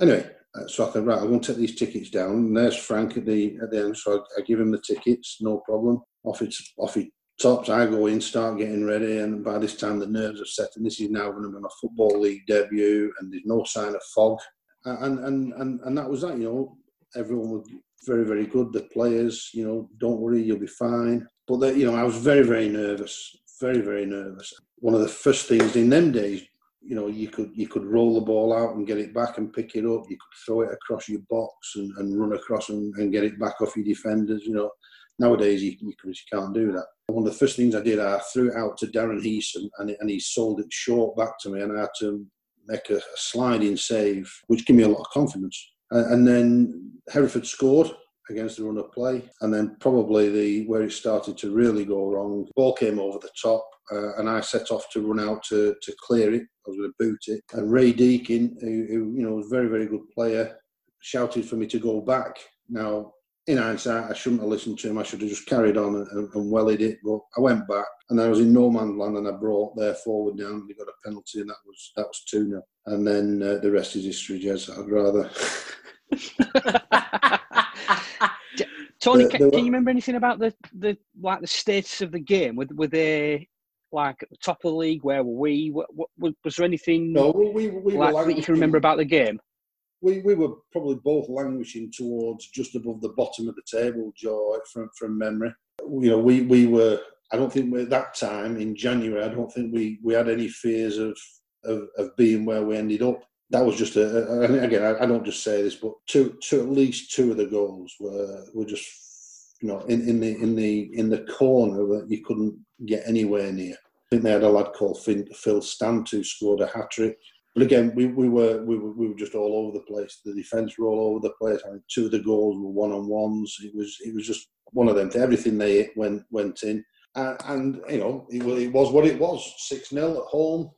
Anyway, uh, so I thought, right, I'm going to take these tickets down. And there's Frank at the at the end. So I, I give him the tickets, no problem. Off it's off he tops. I go in, start getting ready, and by this time the nerves are set. And this is now going to be my football league debut, and there's no sign of fog. And and and and that was that. You know, everyone was very very good. The players, you know, don't worry, you'll be fine. But the, you know, I was very very nervous, very very nervous. One of the first things in them days you know you could you could roll the ball out and get it back and pick it up. You could throw it across your box and, and run across and, and get it back off your defenders you know. Nowadays you, you, can't do that. One of the first things i did i threw it out to darren Heesom and, and he sold it short back to me and i had to make a, a sliding save which gave me a lot of confidence. And, and then hereford scored against the run of play and then probably the where it started to really go wrong ball came over the top uh, and I set off to run out to, to clear it. I was going to boot it. And Ray Deakin, who, who you know was a very very good player, shouted for me to go back. Now, in hindsight, I shouldn't have listened to him. I should have just carried on and, and, and wellied it. But I went back, and I was in no man's land, and I brought their forward down. And they got a penalty, and that was that was two 0 And then uh, the rest is history, Jez. I'd rather. Tony, The- can, the- can you remember anything about the, the like the status of the game? Were, were they like at the top of the league? Where were we? What, what, was, there anything no, we, we, we were like that you can remember about the game? we, we were probably both languishing towards just above the bottom of the table, Joe, from, from memory. You know, we, we were, I don't think we, at that time in January, I don't think we, we had any fears of, of, of being where we ended up. That was just a, and again, I, I don't just say this, but two, two, at least two of the goals were, were just, you know, in, in the, in the, in the corner that you couldn't get anywhere near. I think they had a lad called Phil, Stant who scored a hat trick. But again, we, we were we were we were just all over the place. The defence were all over the place. I mean, two of the goals were one on ones. It was it was just one of them. Everything they went went in, uh, and you know it, it was what it was. Six 0 at home,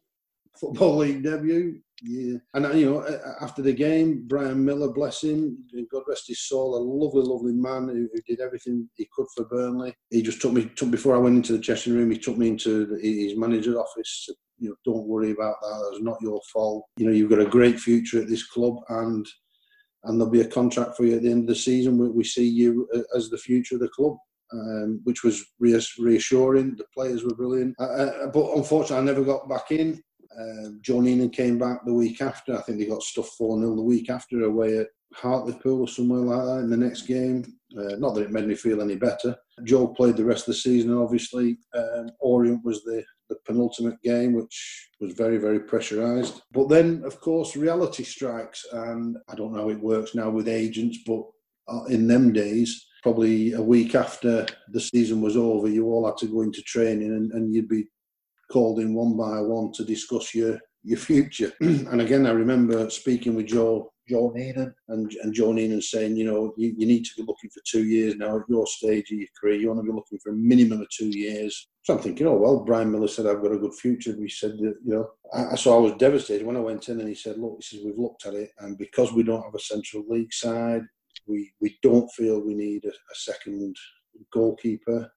football league debut. Yeah, and uh, you know after the game, Brian Miller, bless him, God rest his soul, a lovely, lovely man who, who did everything he could for Burnley. He just took me took before I went into the dressing room. He took me into the, his manager's office. You know, don't worry about that. That's not your fault. You know, you've got a great future at this club, and and there'll be a contract for you at the end of the season. We, we see you as the future of the club. Um, which was reassuring. The players were brilliant, uh, uh, but unfortunately, I never got back in. Um, Joe Neenan came back the week after. I think they got stuff 4 0 the week after away at Hartlepool or somewhere like that in the next game. Uh, not that it made me feel any better. Joe played the rest of the season, obviously um, Orient was the, the penultimate game, which was very, very pressurised. But then, of course, reality strikes, and I don't know how it works now with agents, but uh, in them days, probably a week after the season was over, you all had to go into training, and, and you'd be called in one by one to discuss your your future. and again, I remember speaking with Joe Joe Neenan and, and Joe Neenan saying, you know, you, you need to be looking for two years now at your stage of your career. You want to be looking for a minimum of two years. So I'm thinking, oh, well, Brian Miller said I've got a good future. We said that, you know, I, so I was devastated when I went in and he said, look, he says, we've looked at it and because we don't have a central league side, we, we don't feel we need a, a second goalkeeper,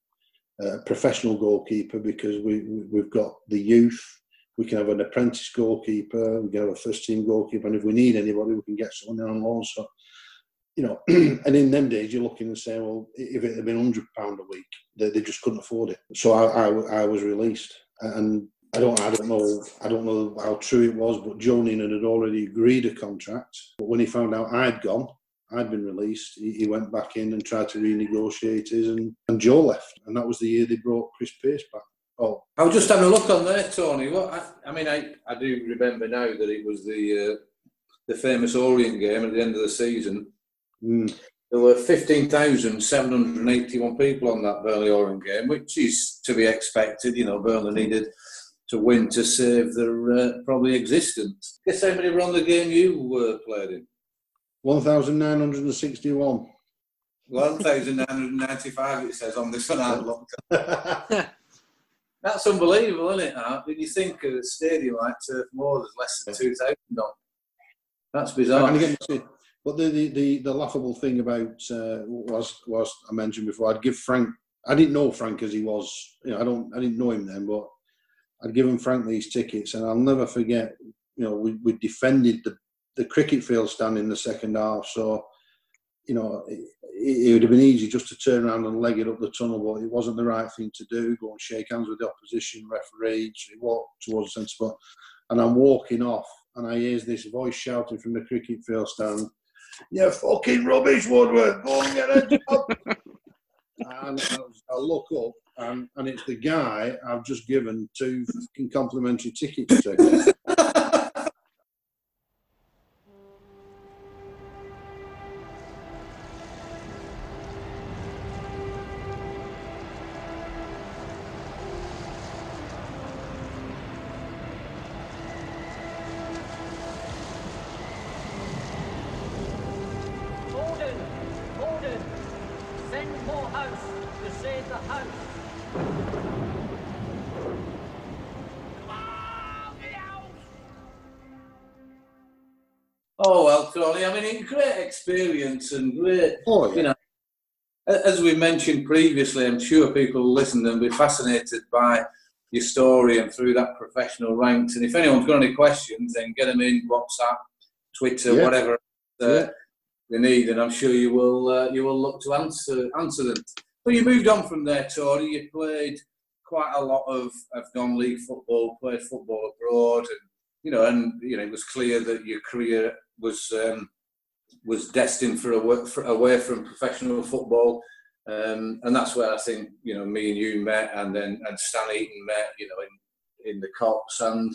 professional goalkeeper, because we, we've got the youth we can have an apprentice goalkeeper, we can have a first team goalkeeper, and if we need anybody, we can get someone on loan. So, you know, and in them days, you're looking and saying, well, if it had been hundred pound a week, they, they just couldn't afford it. So I, I, I was released, and I don't, I don't know, I don't know how true it was, but Neenan had already agreed a contract. But when he found out I'd gone, I'd been released, he, he went back in and tried to renegotiate his, and, and Joe left, and that was the year they brought Chris Pearce back. Oh, I was just having a look on there, Tony. What I, I mean, I, I do remember now that it was the uh, the famous Orient game at the end of the season. Mm. There were fifteen thousand seven hundred eighty-one people on that Burnley Orient game, which is to be expected. You know, Burnley needed to win to save their uh, probably existence. Guess how many were on the game you uh, played in? One thousand nine hundred and sixty-one. 1,995 it says on this one I looked That's unbelievable, isn't it? That? When you think of a stadium like Turf Moor, there's less than 2,000 on. That's bizarre. And again, but the, the, the, the laughable thing about uh, was was I mentioned before. I'd give Frank. I didn't know Frank as he was. You know, I don't. I didn't know him then, but I'd given Frank these tickets, and I'll never forget. You know, we, we defended the the cricket field stand in the second half, so you know, it, it, would have been easy just to turn around and leg it up the tunnel, but it wasn't the right thing to do. Go and shake hands with the opposition referee. So walked towards the centre spot, and I'm walking off, and I hear this voice shouting from the cricket field stand, You're fucking rubbish, Woodward! Go and get a job!" and I, I, look up, and, and it's the guy I've just given two fucking complimentary tickets to. Experience and great. Oh, yeah. You know, as we mentioned previously, I'm sure people listen and be fascinated by your story and through that professional ranks. And if anyone's got any questions, then get them in WhatsApp, Twitter, yeah. whatever uh, yeah. they need, and I'm sure you will uh, you will look to answer answer them. But you moved on from there, Tony. You played quite a lot of, of non-league football, played football abroad, and you know, and you know, it was clear that your career was um, was destined for, a, for away from professional football, um, and that's where I think you know me and you met, and then and Stan Eaton met, you know, in in the cops, and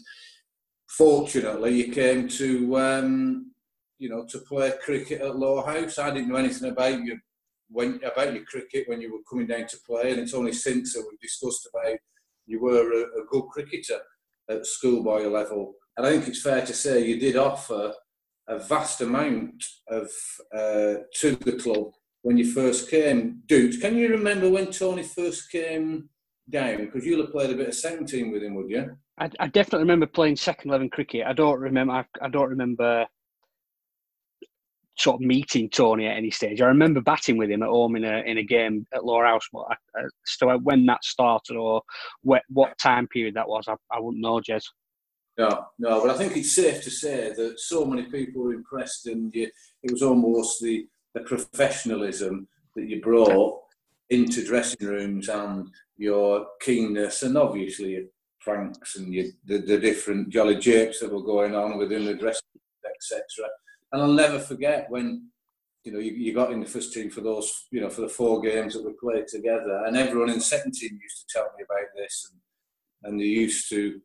fortunately you came to um, you know to play cricket at Lowerhouse. I didn't know anything about you when about your cricket when you were coming down to play, and it's only since that we've discussed about you were a, a good cricketer at schoolboy level. And I think it's fair to say you did offer a vast amount of uh, to the club when you first came. Dude, can you remember when Tony first came down? Because you'll have played a bit of second team with him, would you? I, I definitely remember playing second eleven cricket. I don't remember. I, I, don't remember sort of meeting Tony at any stage. I remember batting with him at home in a in a game at Lowerhouse. But I, so when that started or what what time period that was, I, I wouldn't know, Jez. No, no, but I think it's safe to say that so many people were impressed, and you, it was almost the, the professionalism that you brought into dressing rooms and your keenness, and obviously your pranks and your, the, the different jolly japes that were going on within the dressing room, etc. And I'll never forget when you know you, you got in the first team for those you know for the four games that we played together, and everyone in the second team used to tell me about this, and, and they used to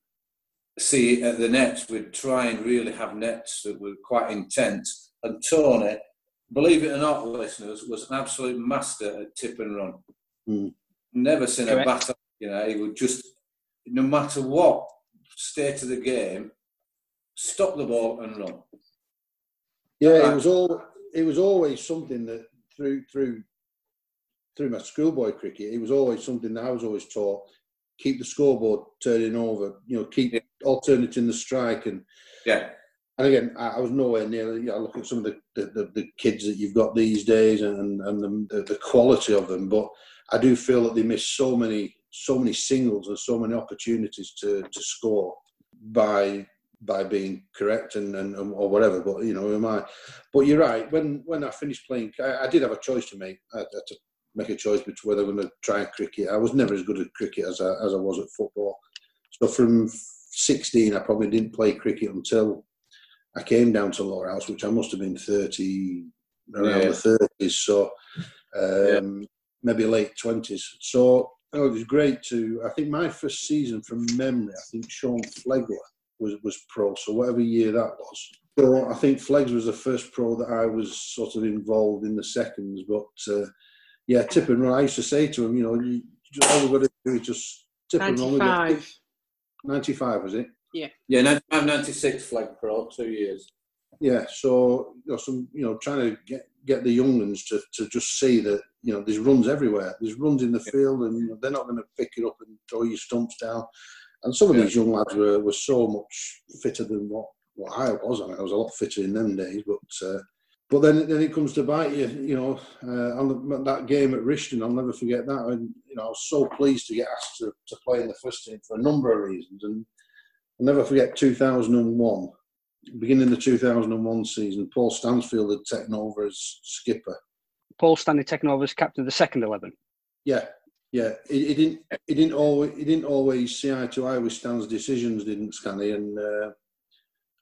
see at the nets. We'd try and really have nets that were quite intense. And Tony, believe it or not, listeners, was an absolute master at tip and run. Mm. Never seen a batter. You know, he would just, no matter what state of the game, stop the ball and run. Yeah, Right. it was all. It was always something that through through through my schoolboy cricket, it was always something that I was always taught. Keep the scoreboard turning over. You know, keep Yeah. alternating the strike, and Yeah, and again, I, I was nowhere near. You know, I look at some of the, the, the, the kids that you've got these days, and and the, the, quality of them, but I do feel that they miss so many so many singles and so many opportunities to to score by by being correct and, and or whatever. But you know, who am I? But you're right. When when I finished playing, I, I did have a choice to make. I had to make a choice between whether I'm going to try cricket. I was never as good at cricket as I, as I was at football. So from 16, I probably didn't play cricket until I came down to Lowerhouse, which I must have been 30, around Yeah. the 30s. So um, maybe late 20s. So oh, it was great to. I think my first season from memory, I think Sean Flegler was was pro. So whatever year that was. So I think Flegs was the first pro that I was sort of involved in the seconds. But uh, yeah, tip and run. I used to say to him, you know, you, just, all we've got to do is just tip and run. 95. 95 was it? yeah. 95, 96 flag pro, two years. Yeah, so you know, some you know, trying to get get the young ones to, to just see that you know there's runs everywhere. There's runs in the field, and you know, they're not going to pick it up and throw your stumps down. And some of Yeah. these young lads were, were so much fitter than what, what I was. I, mean, I was a lot fitter in them days, but uh, but then then it comes to bite you. You know, uh, on that game at Rishton, I'll never forget that. And you know, I was so pleased to get asked to, to play in the first team for a number of reasons, and I'll never forget 2001 beginning the 2001 season, Paul Stansfield had taken over as skipper. Paul Stanley taking over as captain of the second eleven. Yeah, yeah. He, he didn't. He didn't always. He didn't always see eye to eye with Stan's decisions, didn't Stanley? And uh,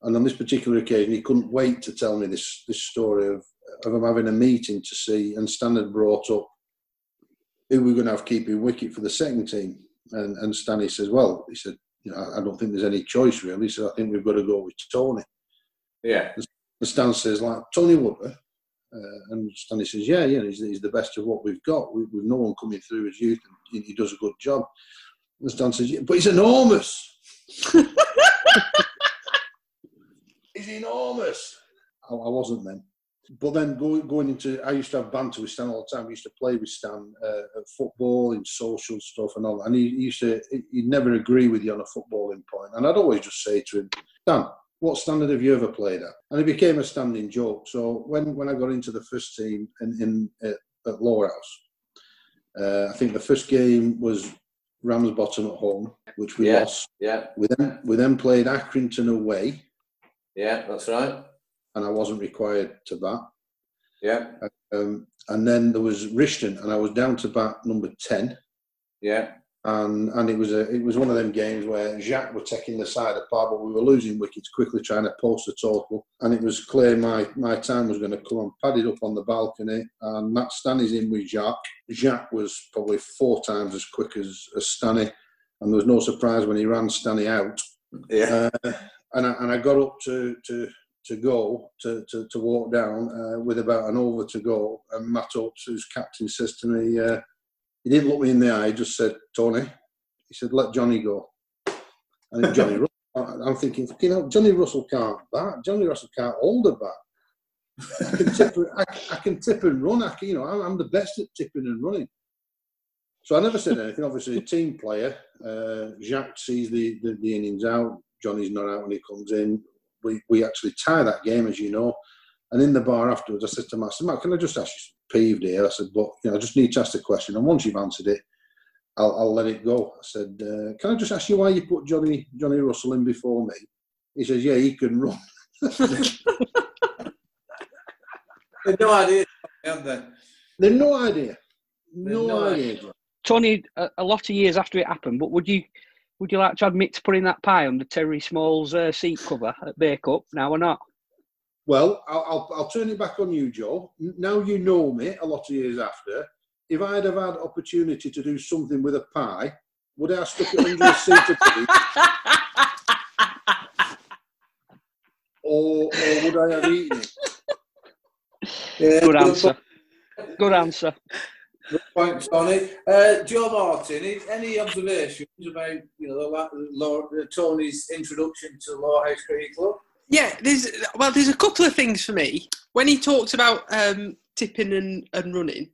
and on this particular occasion, he couldn't wait to tell me this this story of of him having a meeting to see. And Stan had brought up who we are going to have keeping wicket for the second team. And and Stanley says, well, he said, you know, I, I don't think there's any choice really. So I think we've got to go with Tony. Yeah, And Stan says, like, Tony Woodward. Uh, and Stanley says, yeah, yeah, he's, he's the best of what we've got. We, we've no one coming through as youth, and he, he does a good job. And Stan says, yeah, but he's enormous. he's enormous. I, I wasn't then. But then going, going into, I used to have banter with Stan all the time. I used to play with Stan uh, at football, in social stuff and all. that. And he, he used to, he'd never agree with you on a footballing point. And I'd always just say to him, Dan, what standard have you ever played at? And it became a standing joke. So when, when I got into the first team in, in at, at Lowerhouse, uh, I think the first game was Ramsbottom at home, which we Yeah. lost. yeah, We then we then played Accrington away, yeah, that's right. and I wasn't required to bat. Yeah, Um, and then there was Rishton, and I was down to bat number ten. yeah, and and it was a it was one of them games where Jacques were taking the side apart, but we were losing wickets quickly, trying to post the total, and it was clear my my time was going to come. I padded up on the balcony, and Matt Stanley's in with Jacques. Jacques was probably four times as quick as, as Stanley, and there was no surprise when he ran Stanley out. yeah, Uh, and I, and I got up to to to go to, to, to walk down uh, with about an over to go, and Matt Oates, who's captain, says to me, uh, he didn't look me in the eye. He just said, "Tony," he said, "Let Johnny go." And Johnny, I'm thinking, you know, Johnny Russell can't bat. Johnny Russell can't hold a bat. I can tip, I, I can tip and run. I can, you know, I'm, I'm the best at tipping and running. So I never said anything. Obviously, a team player. Uh, Jacques sees the, the, the innings out. Johnny's not out when he comes in. We, we actually tie that game, as you know. And in the bar afterwards, I said to Matt, I said, Matt, can I just ask you peeved here? I said, but you know, I just need to ask the question. And once you've answered it, I'll, I'll let it go. I said, uh, can I just ask you why you put Johnny Johnny Russell in before me? He says, yeah, he can run. They've no idea, have they? They've no idea. No, no idea. idea. Tony, a, a lot of years after it happened, but would you would you like to admit to putting that pie under Terry Small's uh, seat cover at Bacup now or not? Well, I'll, I'll, I'll turn it back on you, Joe. Now you know me a lot of years after. If I'd have had opportunity to do something with a pie, would I have stuck it under a seat or, or would I have eaten it? Yeah, Good answer. Good answer. Good point, Tony. Uh, Joe Martin, any observations about you know the, la- Law, Tony's introduction to Law House Cricket Club? Yeah, there's well, there's a couple of things for me when he talks about um, tipping and, and running.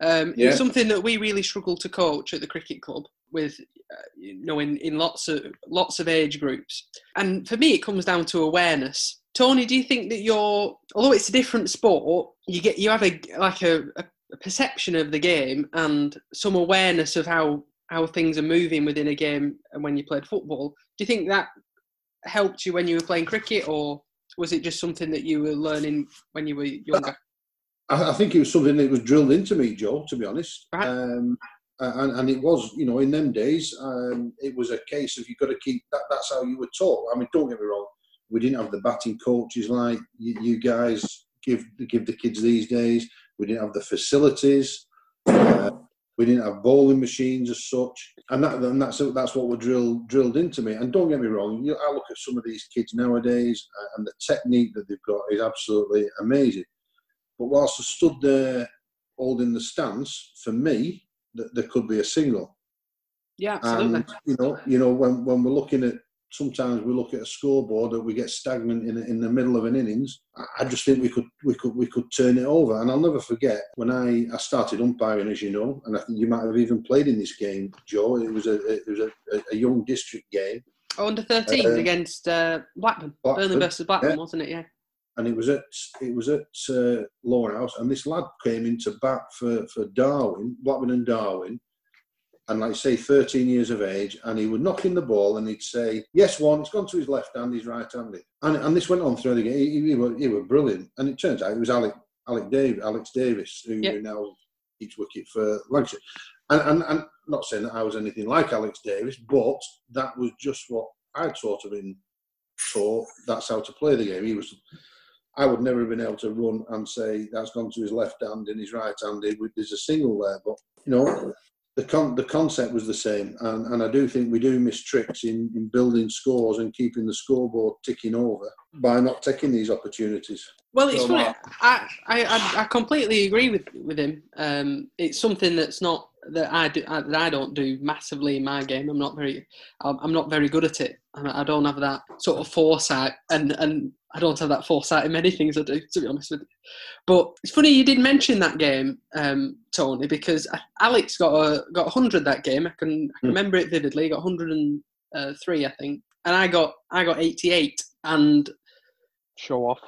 Um, Yeah. It's something that we really struggle to coach at the cricket club with, uh, you know, in, in lots of lots of age groups. And for me, it comes down to awareness. Tony, do you think that you're, although it's a different sport, you get you have a like a, a perception of the game and some awareness of how how things are moving within a game and when you played football. Do you think that helped you when you were playing cricket, or was it just something that you were learning when you were younger? I, I think it was something that was drilled into me, Joe. To be honest, Right. um, and, and it was, you know, in them days, um, it was a case of you've got to keep that. That's how you were taught. I mean, don't get me wrong, we didn't have the batting coaches like you, you guys give give the kids these days. We didn't have the facilities. Uh, we didn't have bowling machines as such, and that and that's that's what were drilled drilled into me. And don't get me wrong, you, I look at some of these kids nowadays, uh, and the technique that they've got is absolutely amazing. But whilst I stood there holding the stance, for me, th- there could be a single. Yeah, absolutely. And you know, you know, when when we're looking at sometimes we look at a scoreboard that we get stagnant in in the middle of an innings. I- just think we could we could we could turn it over. And I'll never forget when I, I started umpiring, as you know, and I think you might have even played in this game, Joe. It was a it was a, a young district game, Oh, under 13s Uh, against uh, Blackburn, Blackburn, Burnley versus Blackburn, yeah. wasn't it? Yeah. and it was at it was at uh, Lowerhouse, and this lad came into bat for for Darwen, Blackburn and Darwen, and like say 13 years of age, and he would knock in the ball and he'd say, "Yes, one, it's gone to his left hand, he's right-handed," and and this went on through the game. He, he, were, he were brilliant, and it turns out it was Alec Alec Dave, Alex Davies, who Yeah. now keeps wicket for Lancashire. And, and and not saying that I was anything like Alex Davies, but that was just what I'd sort of been taught. That's how to play the game. He was. I would never have been able to run and say that's gone to his left hand and his right handed. There's a single there, but you know, the con- the concept was the same, and, and I do think we do miss tricks in, in building scores and keeping the scoreboard ticking over by not taking these opportunities. Well, it's So, funny. I, I, I, completely agree with with him. Um, it's something that's not that I do I, that I don't do massively in my game. I'm not very I'm, not very good at it. I don't have that sort of foresight, and and I don't have that foresight in many things I do. To be honest with you, but it's funny you did mention that game, um, Tony, because Alex got a got 100 that game. I can, I can Hmm. remember it vividly. He got 103, I think, and I got I got 88, and Show off.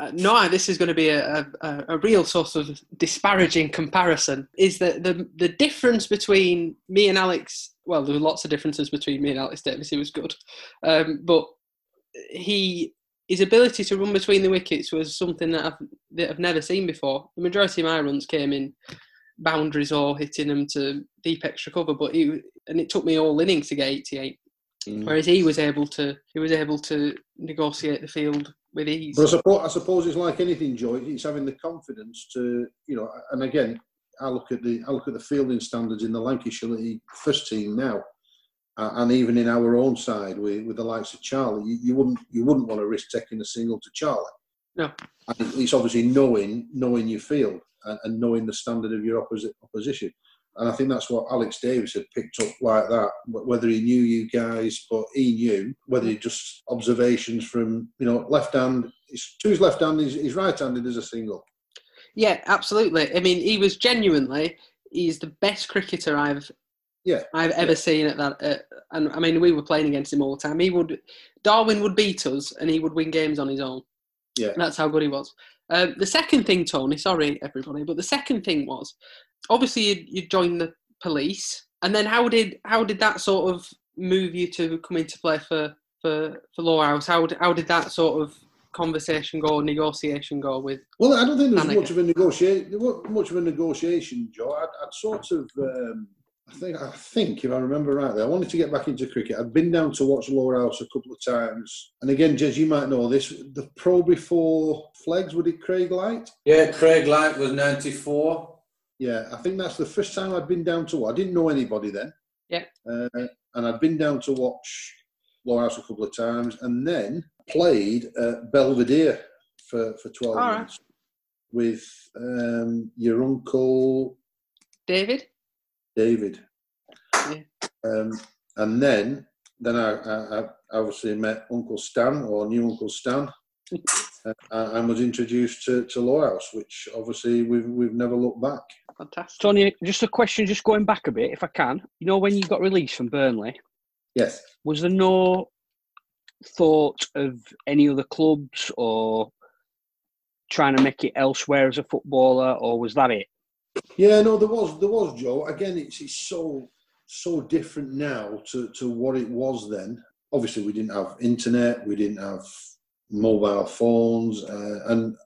Uh, no, this is going to be a, a, a real sort of disparaging comparison. Is that the the difference between me and Alex? Well, there were lots of differences between me and Alex Davies. He was good, um, but he his ability to run between the wickets was something that I've that I've never seen before. The majority of my runs came in boundaries or hitting them to deep extra cover, but he and it took me all innings to get 88. Whereas he was able to he was able to negotiate the field with ease. But I suppose, I suppose it's like anything, Joe. It's having the confidence to, you know. And again, I look at the I look at the fielding standards in the Lancashire League first team now, uh, and even in our own side with, with the likes of Charlie, you, you wouldn't you wouldn't want to risk taking a single to Charlie. No. And it's obviously knowing knowing your field and, and knowing the standard of your opposi- opposition. And I think that's what Alex Davies had picked up like that. Whether he knew you guys, but he knew. Whether he just observations from you know left hand, to his left hand, he's, he's right-handed as a single. Yeah, absolutely. I mean, he was genuinely he's the best cricketer I've Yeah, I've ever Yeah. seen at that. Uh, and I mean, we were playing against him all the time. He would Darwen would beat us, and he would win games on his own. Yeah. that's how good he was. Um, the second thing, Tony, sorry everybody, but the second thing was obviously you you joined the police, and then how did how did that sort of move you to come into play for for for Lowerhouse? How d- how did that sort of conversation go, negotiation go with? Well, I don't think there was Anakin. much of a negotiation. There wasn't much of a negotiation, Joe. I'd, I'd sort of, um, I think, I think, if I remember rightly, I wanted to get back into cricket. I'd been down to watch Lowerhouse a couple of times, and again, Jez, you might know this. The pro before Flegs, would it Craig Light? Yeah, Craig Light was 94. Yeah, I think that's the first time I'd been down to. I didn't know anybody then. Yeah. Uh, and I'd been down to watch Lowerhouse a couple of times, and then played at Belvedere for for twelve All right. months with um, your uncle David? David. Yeah. Um, and then, then I, I, I obviously met Uncle Stan or new Uncle Stan, uh, and was introduced to, to Lowerhouse, which obviously we've we've never looked back. Fantastic. Tony, just a question, just going back a bit, if I can. You know, when you got released from Burnley, Yes. was there no thought of any other clubs or trying to make it elsewhere as a footballer, or was that it? Yeah, no, there was there was Joe. Again, it's it's so so different now to to what it was then. Obviously, we didn't have internet, we didn't have mobile phones, uh, and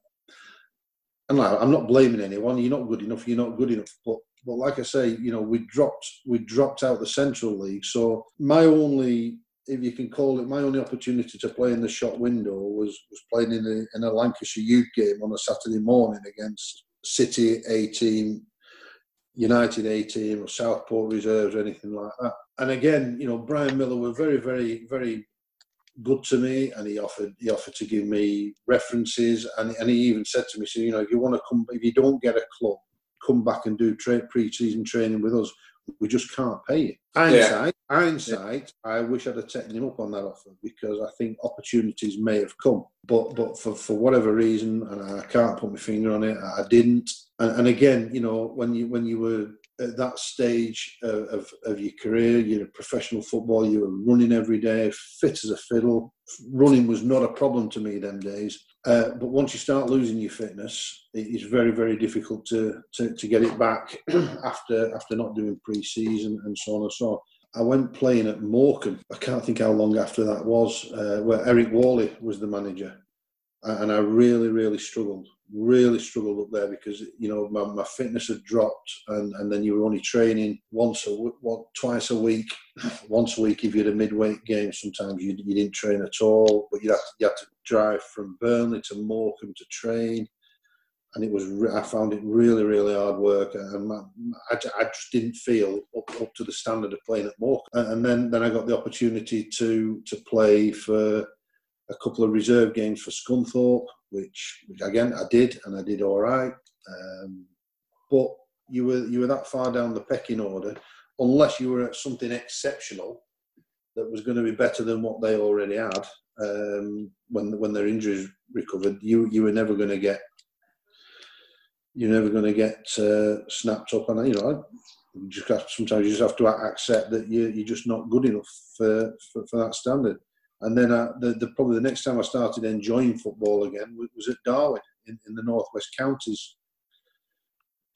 and like, I'm not blaming anyone. You're not good enough. You're not good enough. But but like I say, you know, we dropped we dropped out the Central League. So my only, if you can call it, my only opportunity to play in the shop window was was playing in a, in a Lancashire youth game on a Saturday morning against City A team, United A team, or Southport Reserves, or anything like that. And again, you know, Brian Miller were very, very, very good to me, and he offered he offered to give me references, and and he even said to me, so you know, if you want to come, if you don't get a club, come back and do tra- pre-season training with us. We just can't pay you. Hindsight, hindsight. I wish I'd have taken him up on that offer because I think opportunities may have come, but but for, for whatever reason, and I can't put my finger on it, I didn't. And, and again, you know, when you when you were at that stage of, of, of your career, you're a professional footballer, you were running every day, fit as a fiddle. Running was not a problem to me them days. Uh, but once you start losing your fitness, it is very, very difficult to, to, to get it back after after not doing pre-season and so on and so on. I went playing at Morecambe. I can't think how long after that was, uh, where Eric Worley was the manager, and I really, really struggled. Really struggled up there because you know my, my fitness had dropped, and, and then you were only training once a w- one, twice a week. Once a week if you had a midweek game. Sometimes you, you didn't train at all, but you had to, you had to drive from Burnley to Morecambe to train and it was I found it really really hard work and my, I, I just didn't feel up, up to the standard of playing at Morecambe and then then I got the opportunity to to play for a couple of reserve games for Scunthorpe which, which again I did and I did all right um, but you were you were that far down the pecking order unless you were at something exceptional that was going to be better than what they already had um, when when their injuries recovered you you were never going to get you're never going to get uh, snapped up. And you know, you just have, sometimes you just have to accept that you, you're just not good enough for, for, for that standard. And then uh, the, the probably the next time I started enjoying football again was, at Darwen in, in the Northwest Counties.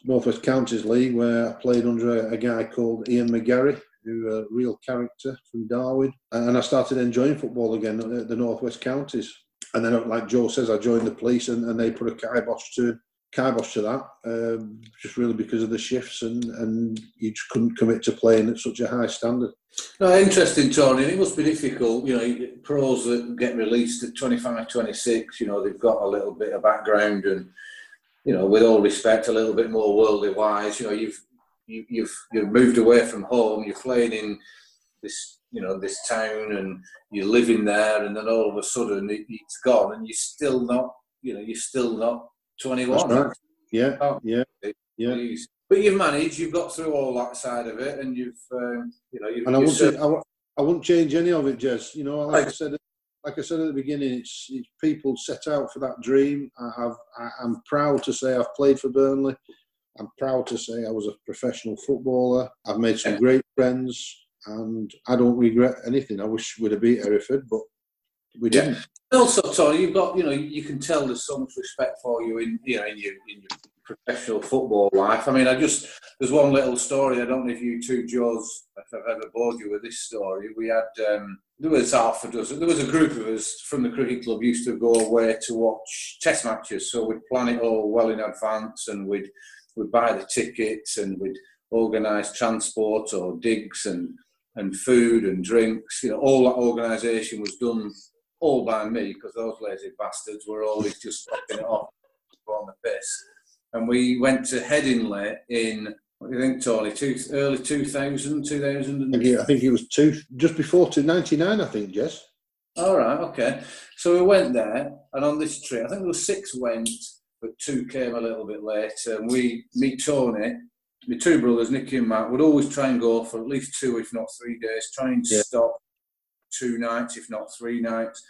Northwest Counties League, where I played under a, a guy called Ian McGarry, who a real character from Darwen, and I started enjoying football again at the Northwest Counties. And then, like Joe says, I joined the police, and, and they put a kibosh to kibosh to that, um, just really because of the shifts, and, and you just couldn't commit to playing at such a high standard. No, interesting, Tony. It must be difficult. You know, pros that get released at 25, 26, you know, they've got a little bit of background and, you know, with all respect, a little bit more worldly wise. You know, you've you, you've you've moved away from home. You're playing in this, you know, this town, and you're living there, and then all of a sudden it, it's gone, and you're still not, you know, you're still not 21. Right. Yeah, Oh. yeah, yeah. But you've managed. You've got through all that side of it, and you've, um, you know, you've. And I wouldn't, served- I, I wouldn't change any of it, Jez. You know, like I said, like I said at the beginning, it's, it's people set out for that dream. I have, I, I'm proud to say I've played for Burnley. I'm proud to say I was a professional footballer. I've made some Yeah. great friends, and I don't regret anything. I wish we'd have beat Hereford, but we didn't. also, Tony, you've got, you know, you can tell there's so much respect for you in, you know, in your in your professional football life. I mean, I just there's one little story. I don't know if you two, Joes, if I've ever bored you with this story. We had um, there was half a dozen. There was a group of us from the cricket club used to go away to watch test matches. So we'd plan it all well in advance, and we'd we'd buy the tickets, and we'd organise transport or digs and and food and drinks. You know, all that organisation was done all by me because those lazy bastards were always just fucking it off on the piss. And we went to Headingley in what do you think, Tony? Two, early 2000, 2000. I think, it, I think it was two just before to ninety nine. I think Jez. All right, okay. So we went there, and on this trip, I think there were six went, but two came a little bit later. And we, me, Tony, my two brothers, Nicky and Matt, would always try and go for at least two, if not three days. Try and Yeah. stop two nights, if not three nights.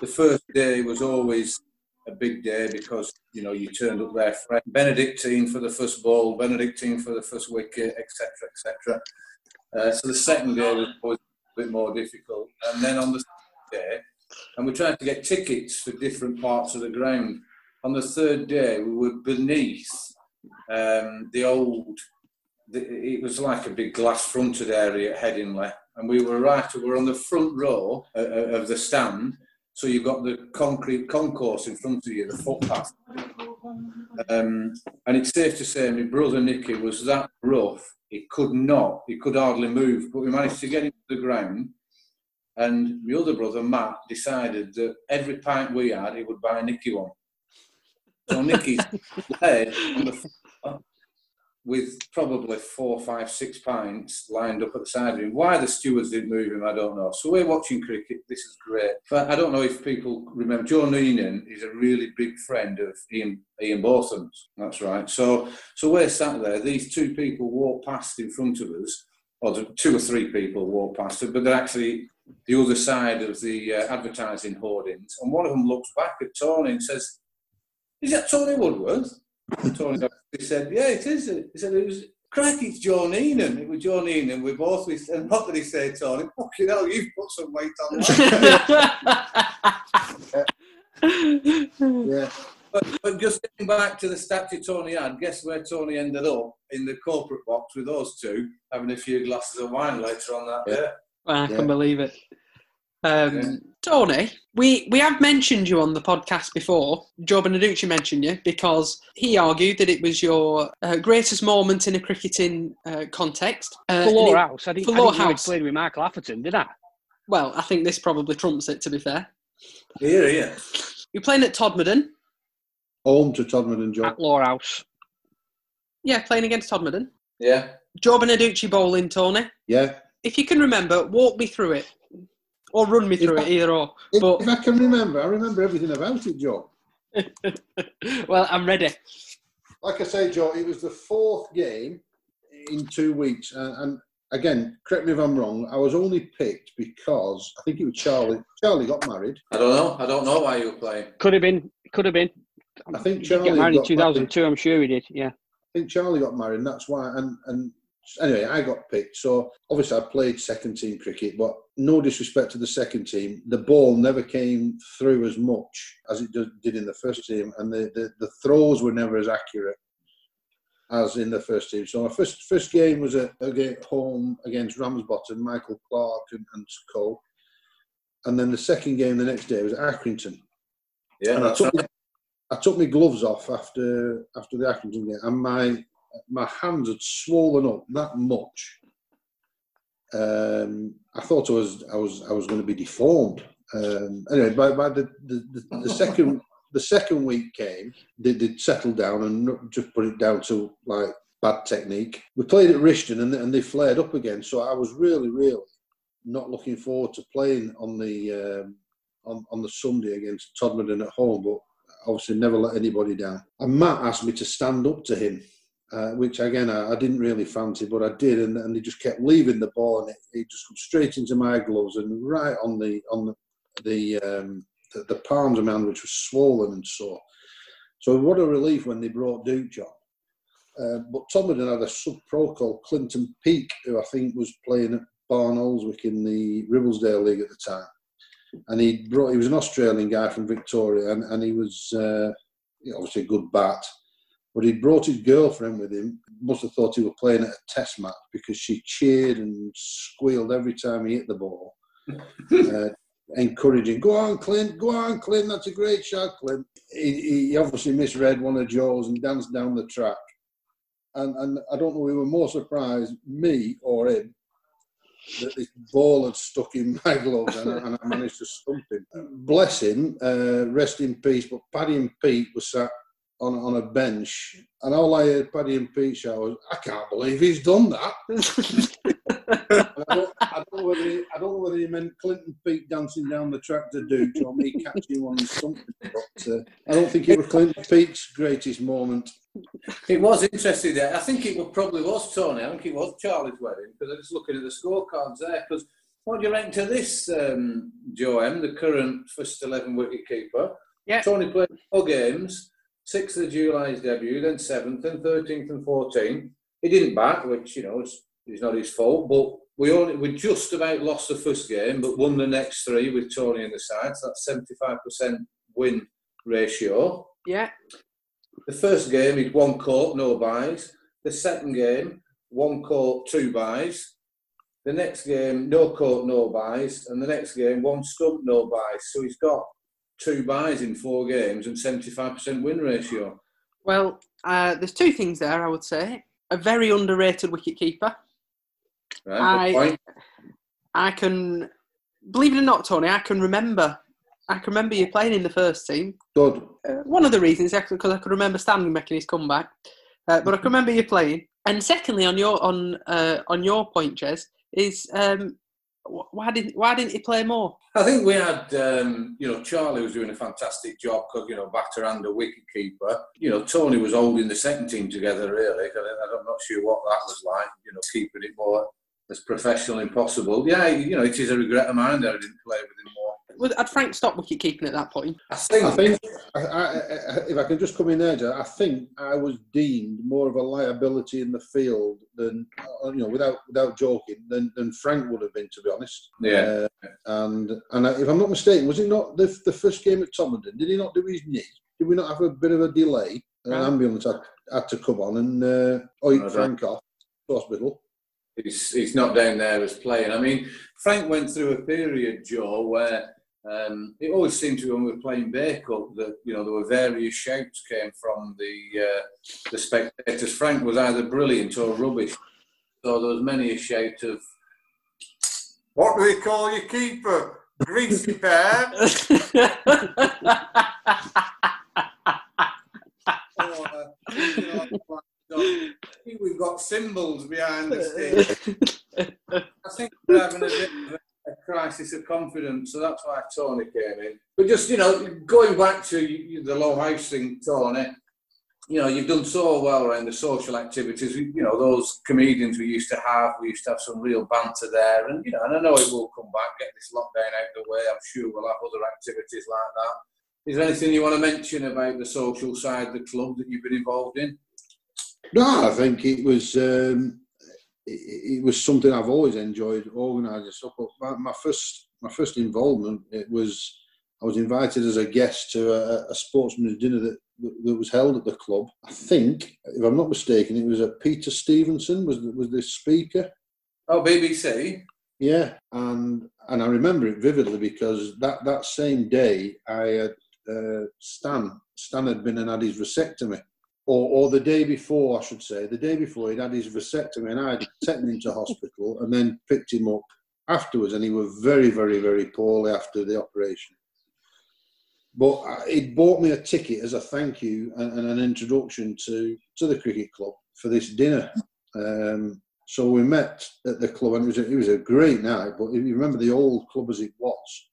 The first day was always a big day because you know you turned up there fresh. Benedictine for the first ball, Benedictine for the first wicket, etc., etc. Uh, so the second day was always a bit more difficult, and then on the day, and we tried to get tickets for different parts of the ground. On the third day, we were beneath um, the old. The, it was like a big glass-fronted area at Headingley, and we were right. We were on the front row uh, uh, of the stand, so you've got the concrete concourse in front of you, the footpath. Um, and it's safe to say, my brother Nicky was that rough. He could not. He could hardly move. But we managed to get him to the ground. And my other brother Matt decided that every pint we had, he would buy Nicky one. So Nicky's led on the with probably four, five, six pints lined up at the side of him. Why the stewards didn't move him, I don't know. So we're watching cricket. This is great. But I don't know if people remember. Joe Neenan is a really big friend of Ian Ian Botham's. That's right. So so we're sat there. These two people walk past in front of us, or two or three people walk past us, but they're actually the other side of the uh, advertising hoardings. And one of them looks back at Tony and says, "Is that Tony Woodworth?" And Tony he said, "Yeah, it is." He said, "It was." Crack, it's Joe Neenan. It was Joe Neenan. We both, we, and what did he say, Tony? Fucking hell, you've put some weight on that. Yeah. but, but just getting back to the statue Tony had, guess where Tony ended up? In the corporate box with those two, having a few glasses of wine later on that day. I can Yeah. believe it. Um, Yeah. Tony, we, we have mentioned you on the podcast before. Joe Beneducci mentioned you because he argued that it was your uh, greatest moment in a cricketing uh, context. Uh, For and Law it- House. I didn't, for I didn't Law know House. played with Michael Atherton, did I? Well, I think this probably trumps it, to be fair. Here, here. You're playing at Todmorden. Home to Todmorden Joe. At Lowerhouse. Yeah, playing against Todmorden. Yeah. Joe Beneducci bowling, Tony. Yeah. If you can remember, walk me through it. Or run me If through I- it, either or. If, But, if I can remember, I remember everything about it, Joe. well, I'm ready. Like I say, Joe, it was the fourth game in two weeks, and, and again, correct me if I'm wrong. I was only picked because I think it was Charlie. Charlie got married. I don't know. I don't know why you were playing. Could have been. Could have been. I think He did Charlie got married in got 2002. I'm sure he did. Yeah. I think Charlie got married, and that's why. And and anyway, I got picked. So obviously, I played second team cricket, but no disrespect to the second team, the ball never came through as much as it did in the first team, and the, the, the throws were never as accurate as in the first team. So my first first game was at, at home against Ramsbottom, Michael Clark and, and co. And then the second game the next day was at Accrington. Yeah, And I took, my, I took my gloves off after after the Accrington game, and my my hands had swollen up that much. Um, I thought I was I was I was going to be deformed. Um, anyway, by, by the, the, the, the second the second week came, they did settle down and just put it down to like bad technique. We played at Rishton and, and they flared up again. So I was really, really not looking forward to playing on the um, on, on the Sunday against Todmorden at home, but obviously never let anybody down. And Matt asked me to stand up to him, uh, which again I, I didn't really fancy, but I did, and, and he just kept leaving the ball, and it, it just went straight into my gloves and right on the on the the, um, the, the palms of my hand, which was swollen and sore. So what a relief when they brought Duke on. Uh, but Todmorden had a sub-pro called Clinton Peake, who I think was playing at Barnoldswick in the Ribblesdale League at the time and he brought he was an Australian guy from Victoria, and, and he was uh, obviously a good bat, but he brought his girlfriend with him. Must have thought he was playing at a test match because she cheered and squealed every time he hit the ball, uh, encouraging, "Go on, Clint! Go on, Clint! That's a great shot, Clint." He, he obviously misread one of Joe's and danced down the track. and, and I don't know who were more surprised, me or him, that this ball had stuck in my gloves and, I- and I managed to stump him. Bless him, uh, rest in peace. But Paddy and Pete were sat on, on a bench, and all I heard Paddy and Pete shout was, "I can't believe he's done that." I, don't, I, don't know whether he, I don't know whether he meant Clinton Pete dancing down the track to Duke or me catching one something. But uh, I don't think it was Clinton Pete's greatest moment. It was interesting there. I think it was, probably was Tony. I think it was Charlie's wedding because I'm just looking at the scorecards there. Because what do you reckon to this, um, Joe M, the current first 11 wicket keeper? Yeah. Tony played four games, 6th of July his debut, then 7th, then 13th and 14th. He didn't bat, which, you know, is, is not his fault, but we only we just about lost the first game, but won the next three with Tony in the side. So that's 75% win ratio. yeah, The first game, he'd one caught, no byes. The second game, one caught, two byes. The next game, no caught, no byes. And the next game, one stump, no byes. So he's got two byes in four games and 75% win ratio. Well, uh, there's two things there. I would say a very underrated wicketkeeper. Right? Good I- point. I can, believe it or not, Tony, I can remember. I can remember you playing in the first team. Good. Uh, one of the reasons, actually, because I could remember Stanley making his comeback. Uh, but I can remember you playing. And secondly, on your on uh, on your point, Jez, is um, why didn't why didn't he play more? I think we had, um, you know, Charlie was doing a fantastic job you know, batter and a wicket keeper. You know, Tony was holding the second team together, really. I'm not sure what that was like, you know, keeping it more as professional as possible. Yeah, you know, it is a regret of mine that I didn't play with him more. Was- Had Frank stopped wicket keeping at that point? I think, I think, I, I, I- if I can just come in there, Joe, I think I was deemed more of a liability in the field than, uh, you know, without without joking, than, than Frank would have been, to be honest. yeah. Uh, and and I, if I'm not mistaken, was it not the, the first game at Tomlin? Did he not do his knee? Did we not have a bit of a delay? An Right. ambulance had, had to come on and uh, oink Right. Frank off to hospital. he's, he's not down there as playing. I mean, Frank went through a period, Joe, where um, it always seemed to me when we were playing Cup that you know there were various shouts came from the uh, the spectators. Frank was either brilliant or rubbish. So there was many a shout of, "What do they call your keeper? Greasy pair." Or, uh, you know, I think we've got symbols behind the stage. I think we're having a bit of a, crisis of confidence, so that's why Tony came in. But just, you know, going back to the Lowerhouse thing, Tony, you know, you've done so well around the social activities. You know, those comedians we used to have, we used to have some real banter there. And, you know, and I know it will come back, get this lockdown out of the way. I'm sure we'll have other activities like that. Is there anything you want to mention about the social side of the club that you've been involved in? No, I think it was um, it, it was something I've always enjoyed organising stuff. But my, my first my first involvement it was I was invited as a guest to a, a sportsman's dinner that that was held at the club. I think, if I'm not mistaken, it was a Peter Stevenson was the- was the speaker. Oh, BBC. Yeah, and and I remember it vividly because that, that same day I had uh, Stan Stan had been and had his vasectomy, or or the day before I should say, the day before he'd had his vasectomy, and I had taken him to hospital and then picked him up afterwards, and he was very very very poorly after the operation. But I- it bought me a ticket as a thank you and, and an introduction to to the cricket club for this dinner. Um, so we met at the club, and it was a, it was a great night. But if you remember the old club as it was,